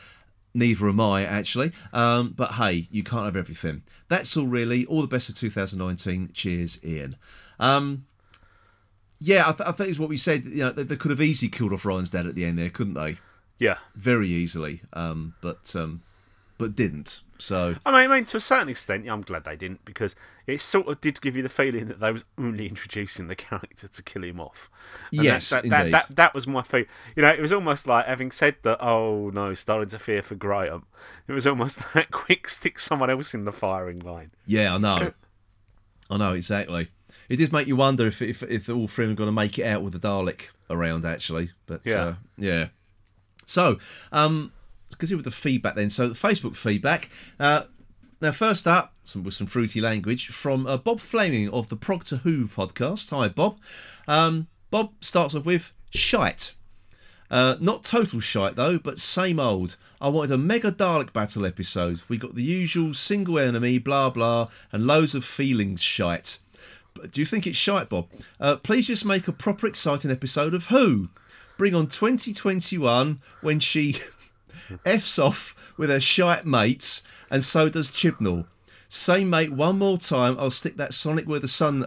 Neither am I, actually. Um, but hey, you can't have everything. That's all, really. All the best for 2019. Cheers, Ian. Um, yeah, I, th- I think it's what we said. You know, they, they could have easily killed off Ryan's dad at the end there, couldn't they? Yeah, Very easily. Um, but um, but didn't. So I mean, I mean, to a certain extent, yeah, I'm glad they didn't because it sort of did give you the feeling that they was only introducing the [LAUGHS] character to kill him off. And Yes, that, that, that, that, that was my feeling. You know, it was almost like having said that. Oh no, starting to fear for Graham. It was almost [LAUGHS] that quick stick someone else in the firing line. yeah, I know, I know exactly. It did make you wonder if if, if all three are going to make it out with the Dalek around actually. But Yeah. uh, yeah. So um, continue with the feedback then. So the Facebook feedback. Uh, now, first up, some with some fruity language from uh, Bob Flaming of the Proctor Who podcast. Hi, Bob. Um, Bob starts off with shite. Uh, not total shite though, but same old. I wanted a mega Dalek battle episode. We got the usual single enemy, blah blah, and loads of feelings shite. But do you think it's shite, Bob? Uh, please just make a proper exciting episode of Who. Bring on 2021 when she [LAUGHS] f's off with her shite mates, and so does Chibnall. Say, mate, one more time. I'll stick that Sonic where the sun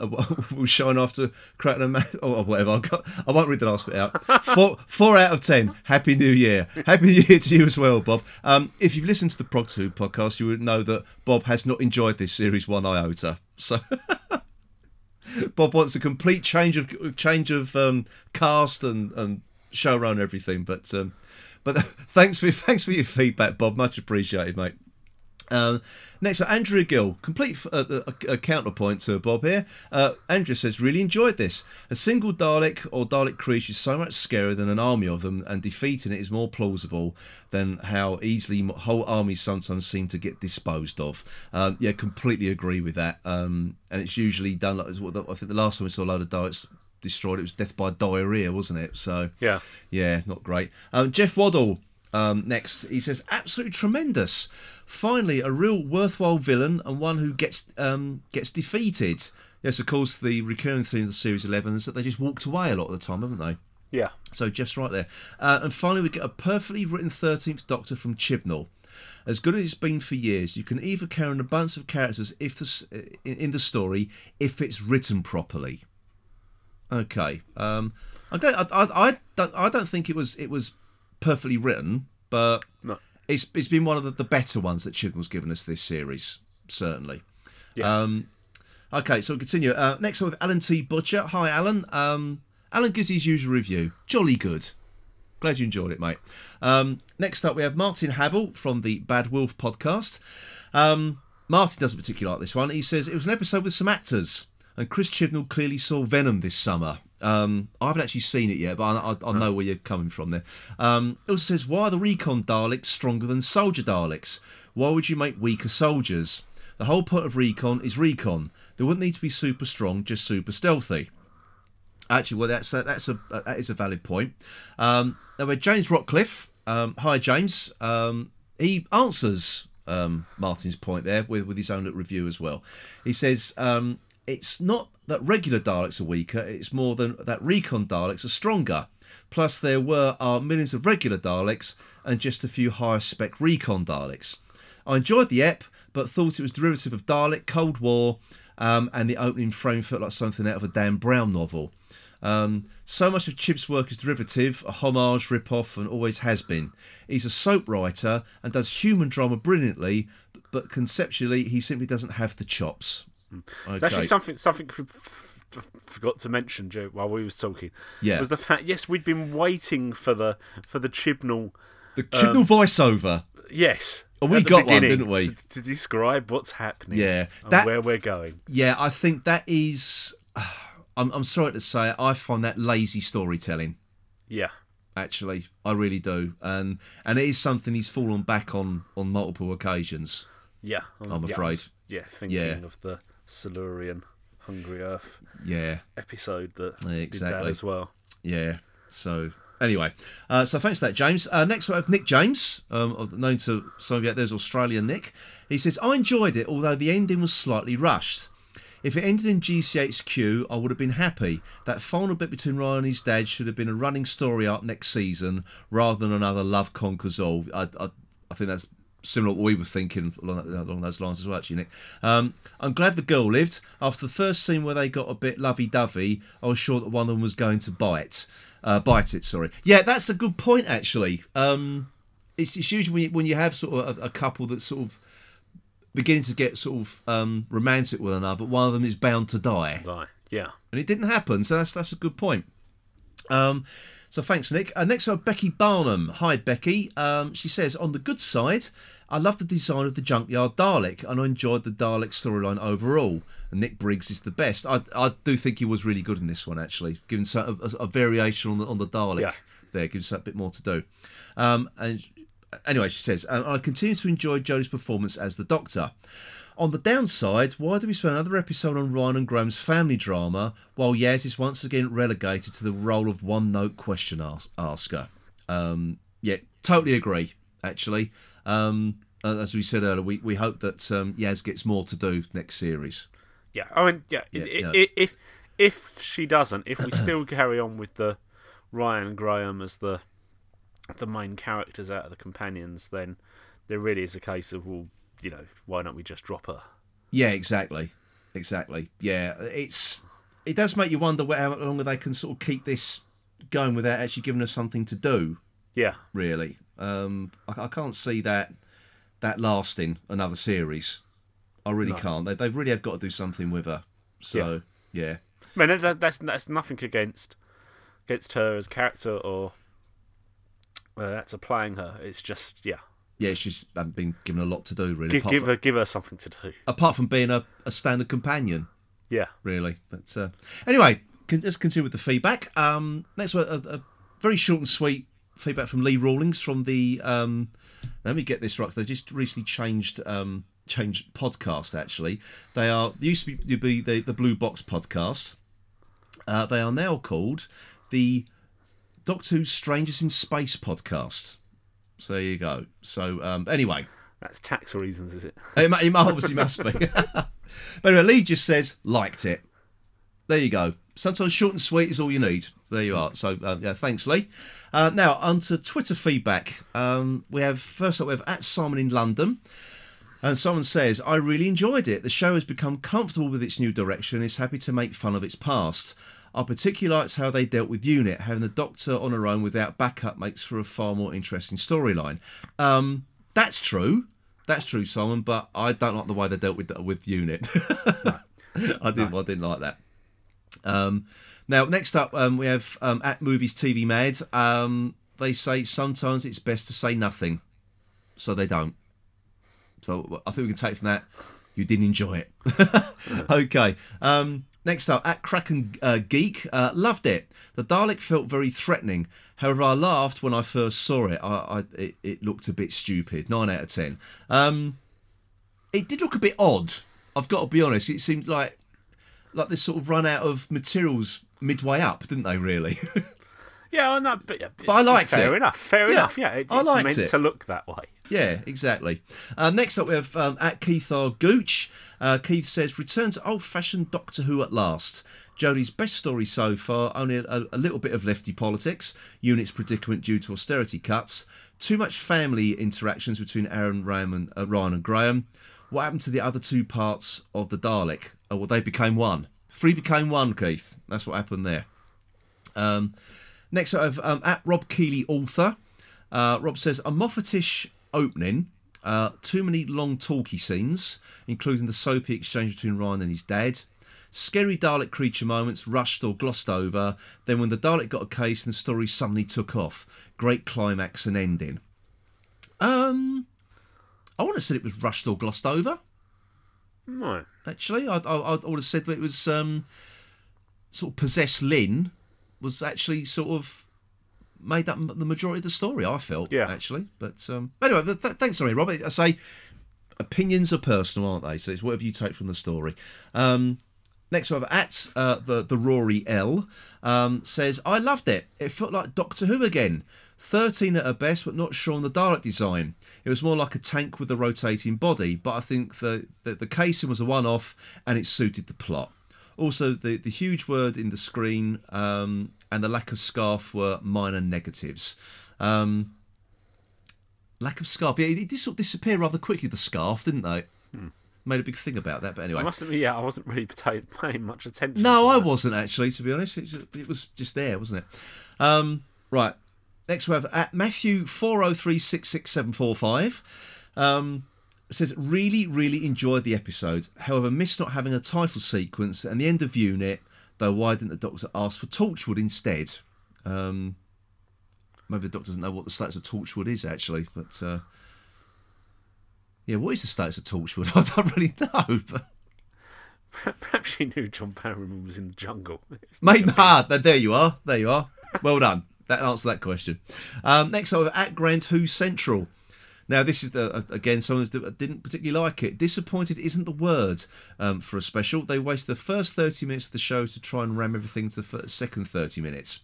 [LAUGHS] will shine after cracking a man. [LAUGHS] Or whatever. I'll go, I won't read the last bit out. [LAUGHS] Four, four out of ten. Happy New Year. Happy New Year to you as well, Bob. Um, if you've listened to the Prog 2 podcast, you would know that Bob has not enjoyed this series one iota. So. Bob wants a complete change of change of um, cast and, and showrunner and everything. But um, but [LAUGHS] thanks for thanks for your feedback, Bob. Much appreciated, mate. Um, next, up, Andrea Gill, complete f- uh, a, a counterpoint to Bob here. Uh, Andrea says, really enjoyed this. A single Dalek or Dalek creature is so much scarier than an army of them, and defeating it is more plausible than how easily whole armies sometimes seem to get disposed of. Um, yeah, completely agree with that. Um, and it's usually done like I think the last time we saw a load of Daleks destroyed, it was death by diarrhea, wasn't it? So Yeah. yeah, not great. Um, Jeff Waddle um, next. He says, absolutely tremendous. Finally, a real worthwhile villain and one who gets um, gets defeated. Yes, of course, the recurring theme of the series 11 is that they just walked away a lot of the time, haven't they? Yeah. So Jeff's right there. Uh, and finally, we get a perfectly written 13th Doctor from Chibnall. As good as it's been for years, you can either carry an abundance of characters if the, in, in the story if it's written properly. Okay. Um, I don't. I, I, I don't. I don't think it was. It was perfectly written, but No. it's it's been one of the, the better ones that Chibnall's given us this series. Certainly. Yeah. Um, okay, so we'll continue. Uh, next one with Alan T. Butcher. Hi, Alan. Um, Alan gives his usual review. Jolly good. Glad you enjoyed it, mate. Um, next up, we have Martin Havel from the Bad Wolf podcast. Um, Martin doesn't particularly like this one. He says it was an episode with some actors, and Chris Chibnall clearly saw Venom this summer. Um, I haven't actually seen it yet, but I, I, I know where you're coming from there. Um, it also says, why are the Recon Daleks stronger than soldier Daleks? Why would you make weaker soldiers? The whole point of Recon is Recon. They wouldn't need to be super strong, just super stealthy. Actually, well, that's a, that's a that is a valid point. Um, now, with James Rockcliffe, um, hi James. Um, he answers um, Martin's point there with, with his own little review as well. He says um, it's not that regular Daleks are weaker; it's more than that recon Daleks are stronger. Plus, there were are millions of regular Daleks and just a few higher spec recon Daleks. I enjoyed the ep, but thought it was derivative of Dalek, Cold War, um, and the opening frame felt like something out of a Dan Brown novel. Um, so much of Chip's work is derivative, a homage, rip-off, and always has been. He's a soap writer and does human drama brilliantly, but conceptually he simply doesn't have the chops. Mm. Okay. Actually, something something forgot to mention, Joe, while we was talking. Yeah. Was the fact? Yes, we'd been waiting for the for the Chibnall. the Chibnall um, voiceover. Yes. Oh, we got one, didn't we? To, to describe what's happening. Yeah, and that- where we're going. Yeah, I think that is. [SIGHS] I'm, I'm sorry to say, it, I find that lazy storytelling. Yeah. Actually, I really do, and and it is something he's fallen back on on multiple occasions. Yeah. I'm yeah, I afraid. was, yeah, thinking Yeah. of the Silurian Hungry Earth Yeah, episode that Yeah, did exactly. that as well. Yeah. So anyway, uh, so thanks for that, James. Uh, next we have Nick James, um, known to some of you out there as Australian Nick. He says, "I enjoyed it, although the ending was slightly rushed. If it ended in GCHQ, I would have been happy. That final bit between Ryan and his dad should have been a running story arc next season, rather than another Love Conquers All. I, I, I think that's." Similar to what we were thinking along, along those lines as well, actually, Nick. Um, I'm glad the girl lived. After the first scene where they got a bit lovey-dovey, I was sure that one of them was going to bite. Uh, bite it, sorry. Yeah, that's a good point, actually. Um, it's, it's usually when you, when you have sort of a, a couple that's sort of beginning to get sort of um, romantic with another, one of them is bound to die. Die. Yeah. and it didn't happen. So that's that's a good point. Um, so thanks, Nick. Uh, next up, Becky Barnum. Hi, Becky. Um, she says, on the good side, I love the design of the Junkyard Dalek, and I enjoyed the Dalek storyline overall. And Nick Briggs is the best. I, I do think he was really good in this one, actually, giving some, a, a variation on the on the Dalek Yeah. there, gives us a bit more to do. Um, and anyway, she says, and I continue to enjoy Jodie's performance as the Doctor. On the downside, why do we spend another episode on Ryan and Graham's family drama while Yaz is once again relegated to the role of one note question ask- asker? Um, yeah, totally agree, actually. Um, as we said earlier, we, we hope that um, Yaz gets more to do next series. Yeah. I mean, yeah. Yeah, i- yeah. i- If if she doesn't, if we still [COUGHS] carry on with the Ryan and Graham as the the main characters out of the companions, then there really is a case of well, you know, why don't we just drop her? Yeah, exactly, exactly. Yeah, it's it does make you wonder how long they can sort of keep this going without actually giving us something to do. Yeah. really. Um, I, I can't see that that lasting another series. I really can't. They they really have got to do something with her. So yeah, I mean, that, that's that's nothing against against her as a character or uh, that's applying her. It's just yeah, yeah, she's been given a lot to do really. give, give from, her give her something to do. apart from being a, a standard companion, Yeah, really. But uh, anyway, can, let's continue with the feedback. Um, next one, a, a very short and sweet feedback from Lee Rawlings from the. Um, let me get this right. They've just recently changed um, changed podcast. Actually, they are they used to be, to be the the Blue Box podcast. Uh, they are now called the Doctor Who Strangers in Space podcast. So there you go. So um, anyway, that's tax reasons, is it? it, it obviously must be. [LAUGHS] but anyway, Lee just says liked it. There you go. Sometimes short and sweet is all you need. There you are. So um, yeah, thanks, Lee. Uh, now on to Twitter feedback. Um, we have first up we have at Simon in London. And someone says, I really enjoyed it. The show has become comfortable with its new direction and is happy to make fun of its past. I particularly liked how they dealt with Unit. Having the Doctor on her own without backup makes for a far more interesting storyline. Um, that's true. That's true, Simon, but I don't like the way they dealt with with Unit. [LAUGHS] I didn't. I didn't like that. Um, now, next up, um, we have um, at Movies TV Mad. Um, they say sometimes it's best to say nothing, so they don't. So I think we can take from that you didn't enjoy it. [LAUGHS] okay. Um, next up, at Kraken uh, Geek, uh, loved it. The Dalek felt very threatening. However, I laughed when I first saw it. I, I it, it looked a bit stupid. Nine out of ten. Um, it did look a bit odd. I've got to be honest. It seemed like like this sort of run out of materials midway up, didn't they? Really? [LAUGHS] Yeah, no, but, But I liked fair it. enough. Fair Yeah, enough. Yeah, it, I it's meant it. to look that way. Yeah, exactly. Uh, next up, we have um, at Keith R. Gooch. Uh, Keith says, "Return to old-fashioned Doctor Who at last." Jodie's best story so far, only a, a little bit of lefty politics, unit's predicament due to austerity cuts, too much family interactions between Aaron, Ram and, uh, Ryan and Graham. What happened to the other two parts of the Dalek? Oh, well, they became one. Three became one, Keith. That's what happened there. Um, next, I have um, at Rob Keeley, author. Uh, Rob says a Moffatish opening. Uh, too many long talky scenes, including the soapy exchange between Ryan and his dad. Scary Dalek creature moments rushed or glossed over. Then, when the Dalek got a case and the story suddenly took off, great climax and ending. Um, I would have said it was rushed or glossed over. No. Actually, I, I, I would have said that it was um, sort of possessed Lin was actually sort of made up the majority of the story. I felt, Yeah. actually. But um, anyway, but th- thanks, sorry, Robert. I say opinions are personal, aren't they? So it's whatever you take from the story. Um, next one, at uh, the the Rory L um, says, "I loved it. It felt like Doctor Who again. 13 at her best, but not sure on the Dalek design. It was more like a tank with a rotating body, but I think the, the, the casing was a one off and it suited the plot. Also, the, the huge word in the screen um, and the lack of scarf were minor negatives. Um, lack of scarf. Yeah, it did sort of disappear rather quickly, the scarf, didn't they? Made a big thing about that, but I anyway. must admit, yeah, I wasn't really paying, much attention. No, I that. wasn't actually, to be honest. It, just, it was just there, wasn't it? Um, right. next we have at Matthew four oh three six six seven four five. Um, says really really enjoyed the episode. However, missed not having a title sequence and the end of unit. Though why didn't the Doctor ask for Torchwood instead? Um, maybe the Doctor doesn't know what the status of Torchwood is actually, but uh, yeah, what is the status of Torchwood? [LAUGHS] I don't really know. But [LAUGHS] Perhaps she knew John Barrowman was in the jungle. [LAUGHS] Mate, ah, there you are. There you are. Well done. That answered that question. Um, next up, at Grant Who Central. Now, this is the uh, again someone that didn't particularly like it. Disappointed isn't the word um, for a special. They wasted the first thirty minutes of the show to try and ram everything to the second thirty minutes.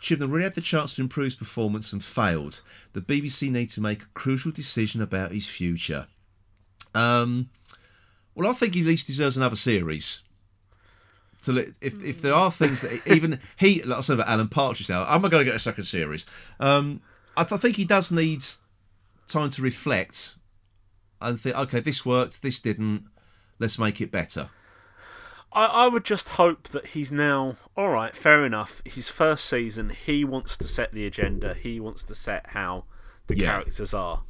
Chibnall really had the chance to improve his performance and failed. The BBC need to make a crucial decision about his future. Um, well, I think he at least deserves another series. So if if there are things that even he, like I said about Alan Partridge now, I'm not going to get a second series. Um, I, th- I think he does need time to reflect and think, okay, this worked, this didn't. Let's make it better. I, I would just hope that he's now all right. Fair enough. His first season, he wants to set the agenda. He wants to set how the Yeah. characters are.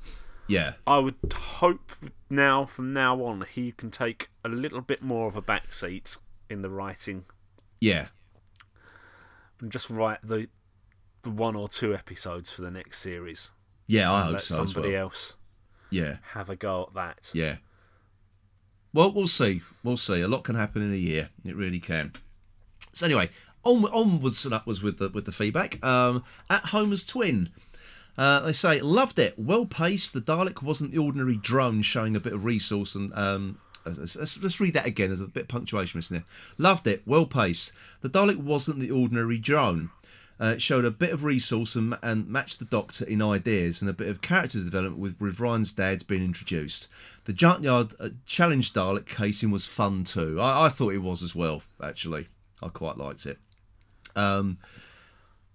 Yeah, I would hope now, from now on, he can take a little bit more of a backseat in the writing yeah, and just write the the one or two episodes for the next series. Yeah. I hope let so somebody well. else Yeah, have a go at that. yeah. Well, we'll see. We'll see. A lot can happen in a year. It really can. So anyway, on, onwards and upwards with the with the feedback. Um, at Homer's twin, uh, they say loved it. Well paced. The Dalek wasn't the ordinary drone showing a bit of resource and. Um, let's, let's, let's read that again. There's a bit of punctuation missing there. Loved it. Well paced. The Dalek wasn't the ordinary drone. Uh, it showed a bit of resource and, and matched the Doctor in ideas and a bit of character development with, with Ryan's dad's being introduced. The Junkyard uh, Challenge Dalek casing was fun too. I, I thought it was as well, actually. I quite liked it. Um,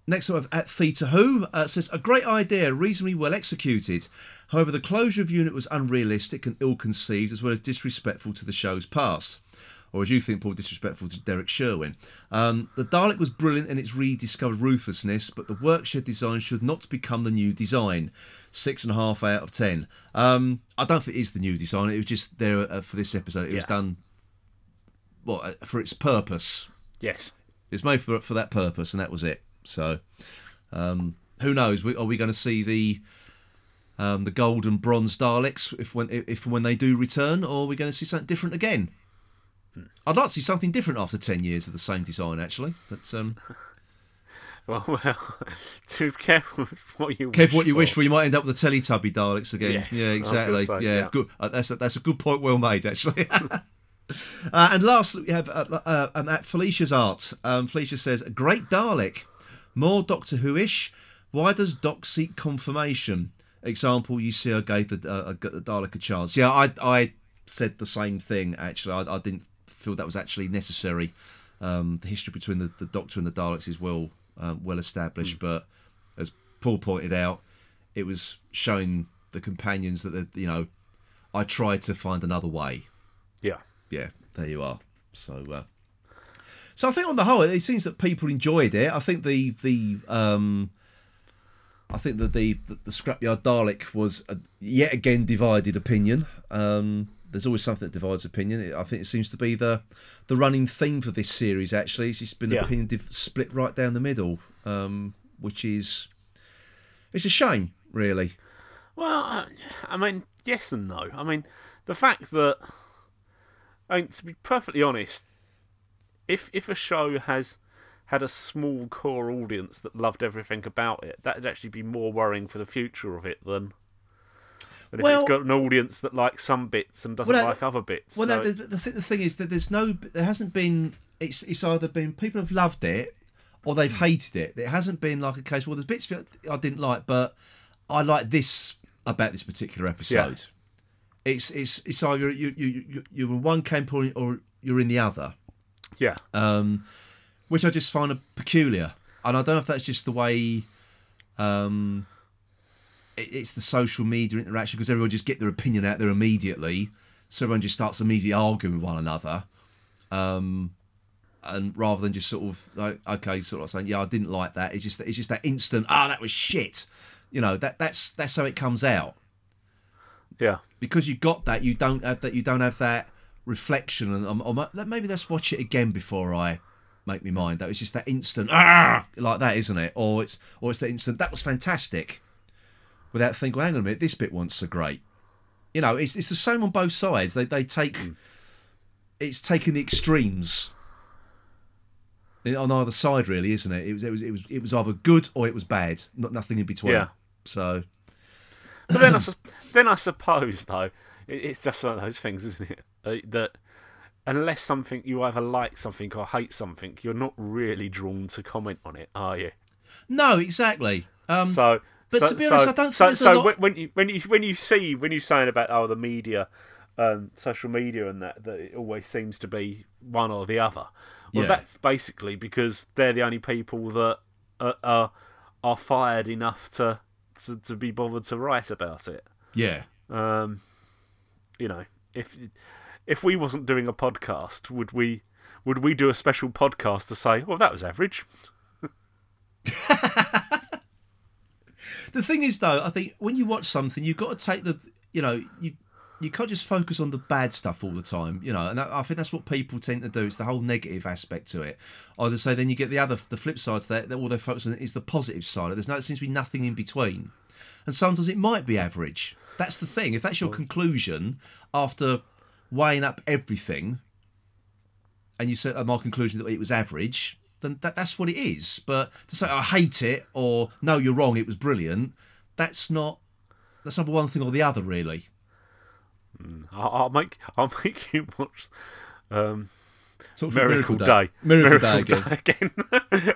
next up, at Theta Who uh, says a great idea, reasonably well executed. However, the closure of unit was unrealistic and ill-conceived, as well as disrespectful to the show's past, or as you think, Paul, disrespectful to Derrick Sherwin. Um, the Dalek was brilliant in its rediscovered ruthlessness, but the workshed design should not become the new design. Six and a half out of ten. Um, I don't think it is the new design. It was just there uh, for this episode. It was done, well, uh, for its purpose. Yes. It was made for for that purpose, and that was it. So, um, who knows? We- Are we going to see the um, the gold and bronze Daleks if when if when they do return, or are we going to see something different again? I'd like to see something different after ten years of the same design, actually. But um, [LAUGHS] Well, well, [LAUGHS] to be careful what you careful what you for. wish for. You might end up with the Teletubby Daleks again. Yes, yeah, I was gonna exactly. say, yeah, yeah. good. Uh, that's a, that's a good point. Well made, actually. [LAUGHS] uh, and lastly, we have uh, uh, um, at Felicia's art. Um, Felicia says, "Great Dalek, more Doctor Who-ish. Why does Doc seek confirmation? Example: You see, I gave the, uh, the Dalek a chance. Yeah, I I said the same thing. Actually, I, I didn't feel that was actually necessary. Um, the history between the, the Doctor and the Daleks is well um, well established, but as Paul pointed out, it was showing the companions that you know I tried to find another way. Yeah. Yeah, there you are. So, uh, so I think on the whole, it seems that people enjoyed it. I think the the um, I think that the the, the scrapyard Dalek was a, yet again divided opinion. Um, there's always something that divides opinion. I think it seems to be the the running theme for this series. Actually, it's just been Yeah. opinion div- split right down the middle, um, which is it's a shame, really. Well, I- mean, yes and no. I mean, the fact that, I mean, to be perfectly honest, if if a show has had a small core audience that loved everything about it, that'd actually be more worrying for the future of it than. Than if it's Well- got an audience that likes some bits and doesn't Well, like other bits. Well, so no, the, the, th- the thing is that there's no, there hasn't been. It's it's either been people have loved it or they've hated it. It hasn't been like a case. Well, there's bits I didn't like, but I like this about this particular episode. It's it's it's either you you you you're in one camp or, or you're in the other, yeah, um, which I just find a peculiar. And I don't know if that's just the way. Um, it's the social media interaction because everyone just get their opinion out there immediately, so everyone just starts immediately arguing with one another. Um, and rather than just sort of like okay, sort of saying yeah, I didn't like that. It's just it's just that instant ah, that was shit. You know that that's that's how it comes out Yeah. because you got that. You don't have that. You don't have that reflection, and or maybe let's watch it again before I make me mind. That was just that instant ah, like that, isn't it? Or it's or it's that instant that was fantastic, without thinking. Well, hang on a minute, this bit wasn't so great. You know, it's it's the same on both sides. They they take it's taking the extremes on either side, really, isn't it? It was it was it was it was either good or it was bad. Not nothing in between. Yeah. So But then I, [COUGHS] then I suppose though, it, it's just one of those things, isn't it? Uh, that unless something you either like something or hate something, you're not really drawn to comment on it, are you? no, exactly. Um, so, but so, to be honest, so, I don't think so. so lot- when- when you when you when you see when you're saying about oh the media, um, social media and that that it always seems to be one or the other. Well, Yeah. that's basically because they're the only people that are are, are fired enough to, to to be bothered to write about it. yeah. Um, you know, if if we wasn't doing a podcast, would we would we do a special podcast to say, well, that was average? [LAUGHS] The thing is, though, I think when you watch something, you've got to take the, you know, you you can't just focus on the bad stuff all the time, you know. And that, I think that's what people tend to do. It's the whole negative aspect to it. Either say, then you get the other, the flip side to that. That all they focus on is the positive side. There's no, there seems to be nothing in between. And sometimes it might be average. That's the thing. If that's your conclusion after weighing up everything, and you said my conclusion that it was average, then that, that's what it is. But to say I hate it or no, you're wrong, it was brilliant, that's not that's not one thing or the other really. I'll, I'll make I'll make you watch um, to Miracle, Day, Miracle, Day again. again,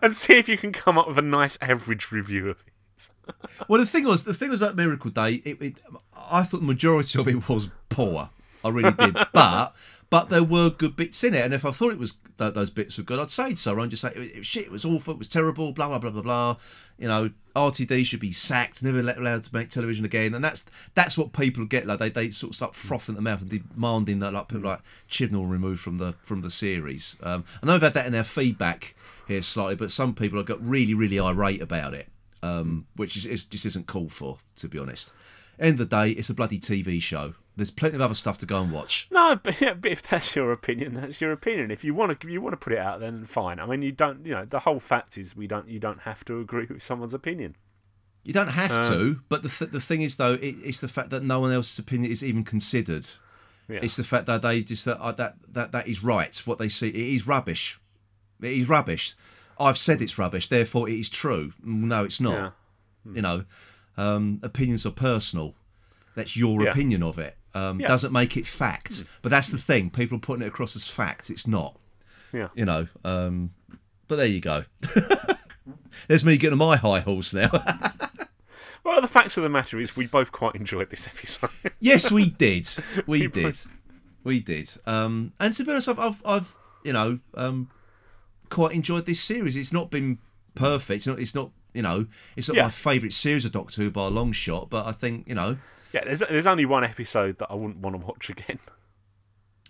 [LAUGHS] and see if you can come up with a nice average review of it. [LAUGHS] Well, the thing was, the thing was about Miracle Day. It, it, I thought the majority of it was poor. I really did, [LAUGHS] but but there were good bits in it. And if I thought it was th- those bits were good, I'd say so. I'd just say it, was shit. It was awful. It was terrible. Blah blah blah blah blah. You know, RTD should be sacked. Never allowed to make television again. And that's that's what people get. Like they, they sort of start frothing at the mouth and demanding that like people like Chibnall removed from the from the series. Um, I know we've had that in our feedback here slightly, but some people have got really really irate about it um, which is, is just isn't called for, to be honest. End of the day, it's a bloody TV show. There's plenty of other stuff to go and watch. No, but, yeah, but if that's your opinion, that's your opinion. If you want to, you want to put it out, then fine. I mean, you don't. You know, the whole fact is we don't. You don't have to agree with someone's opinion. You don't have Um, to, but the th- the thing is though, it, it's the fact that no one else's opinion is even considered. Yeah. It's the fact that they just that uh, that that that is right. What they see, it is rubbish. It is rubbish. I've said it's rubbish, therefore it is true. No, it's not. Yeah. You know, um, opinions are personal. That's your Yeah. opinion of it. Um, Yeah. Doesn't make it fact. But that's the thing. People are putting it across as fact. It's not. Yeah. You know. Um, but there you go. [LAUGHS] There's me getting on my high horse now. [LAUGHS] Well, the facts of the matter is, we both quite enjoyed this [LAUGHS] episode. yes, we did. We We did. both- We did. Um, and to be honest, I've, I've, I've you know, um, quite enjoyed this series. It's not been perfect. It's not. It's not. You know, it's not Yeah. my favourite series of Doctor Who by a long shot. But I think you know. Yeah, there's there's only one episode that I wouldn't want to watch again.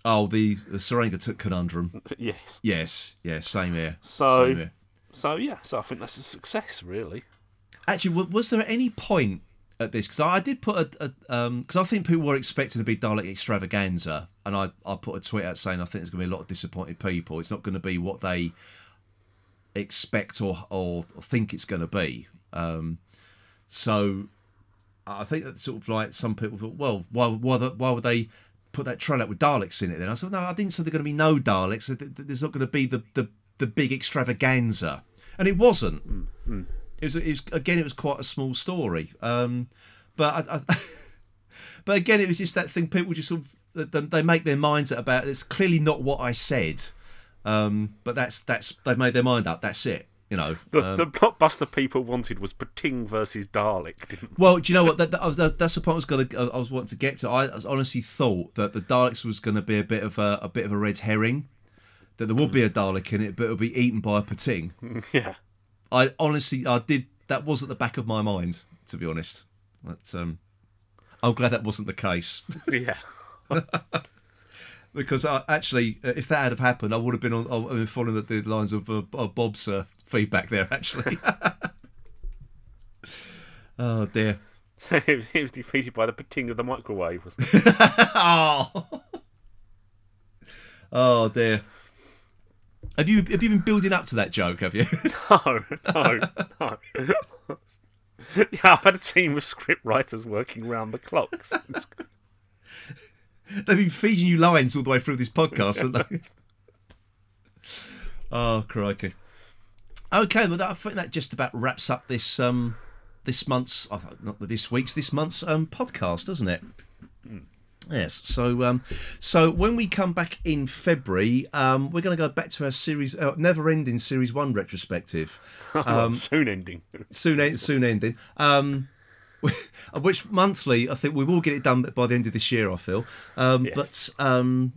Oh, the the took conundrum. [LAUGHS] yes. Yes, yes, same here. So- Same here. So yeah, so I think that's a success, really. Actually, wa- was there any point at this? Because I, did put a, because I think people were expecting a big Dalek extravaganza, and I, I put a tweet out saying I think there's going to be a lot of disappointed people. It's not going to be what they expect or or, or think it's going to be. Um, so I think that's sort of like some people thought, well, why why the, why would they put that trailer out with Daleks in it? Then I said, no, I didn't say there's going to be no Daleks. Th- th- There's not going to be the, the the big extravaganza, and it wasn't. It was, it was again, it was quite a small story. Um, but I, I, [LAUGHS] but again, it was just that thing. People just sort of they- they make their minds up about. It's clearly not what I said. Um, but that's that's they've made their mind up. That's it. You know. The, Um, the blockbuster people wanted was Pting versus Dalek, didn't well, do you know what? That, that, that's the point I was going to. I was wanting to get to. I honestly thought that the Daleks was going to be a bit of a, a bit of a red herring. That there would be a Dalek in it, but it would be eaten by a Pting. [LAUGHS] Yeah. I honestly, I did. That was at the back of my mind, to be honest. But um, I'm glad that wasn't the case. [LAUGHS] Yeah. [LAUGHS] because I, actually, uh, if that had have happened, I would have been on, I would have been following the, the lines of, uh, of Bob's uh, feedback there. Actually. [LAUGHS] oh dear. [LAUGHS] he, was, he was defeated by the Pting of the microwave. [LAUGHS] Oh. oh dear. Have you have you been building up to that joke? Have you? no, no, no. yeah, I've had a team of script writers working round the clock. since- They've been feeding you lines all the way through this podcast, haven't they? oh crikey. Okay, well, that, I think that just about wraps up this um this month's not this week's this month's um podcast, doesn't it? Yes. So, um, so when we come back in February, um, we're going to go back to our series, uh, never-ending series one retrospective. [LAUGHS] Um, soon ending. soon, en- soon ending. Um, [LAUGHS] which monthly, I think we will get it done by the end of this year. I feel. Um, Yes. But um,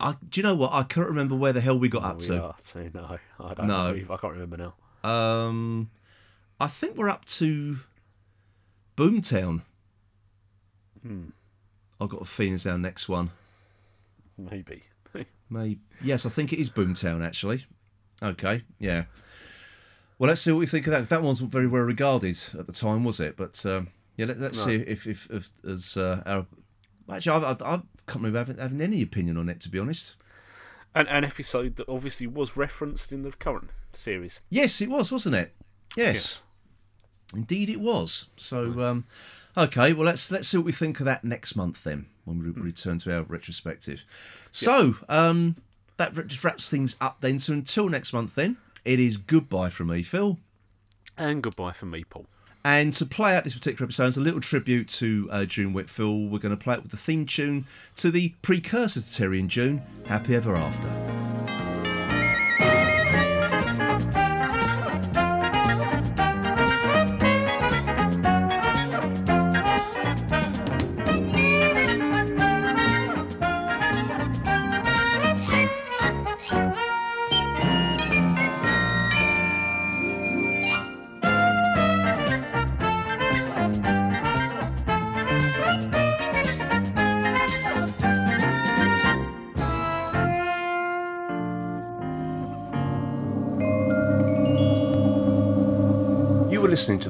I, do you know what? I can't remember where the hell we got up We to. are too. No, I don't No. know. I can't remember now. Um, I think we're up to Boomtown. Hmm. I've got a feeling it's our next one. Maybe. [LAUGHS] Maybe yes, I think it is Boomtown actually. Okay, yeah. Well, let's see what we think of that. That one's very well regarded at the time, was it? But um, yeah, let, let's see if if, if as uh, our actually I, I, I can't remember having, having any opinion on it to be honest. An, an episode that obviously was referenced in the current series. Yes, it was, wasn't it? Yes, indeed it was. So um, okay, well let's let's see what we think of that next month then when we return to our retrospective. So um, that just wraps things up then. So until next month then, it is goodbye from me, Phil. And goodbye from me, Paul. And to play out this particular episode, it's a little tribute to uh, June Whitfield. We're going to play it with the theme tune to the precursor to Terry and June, Happy Ever After.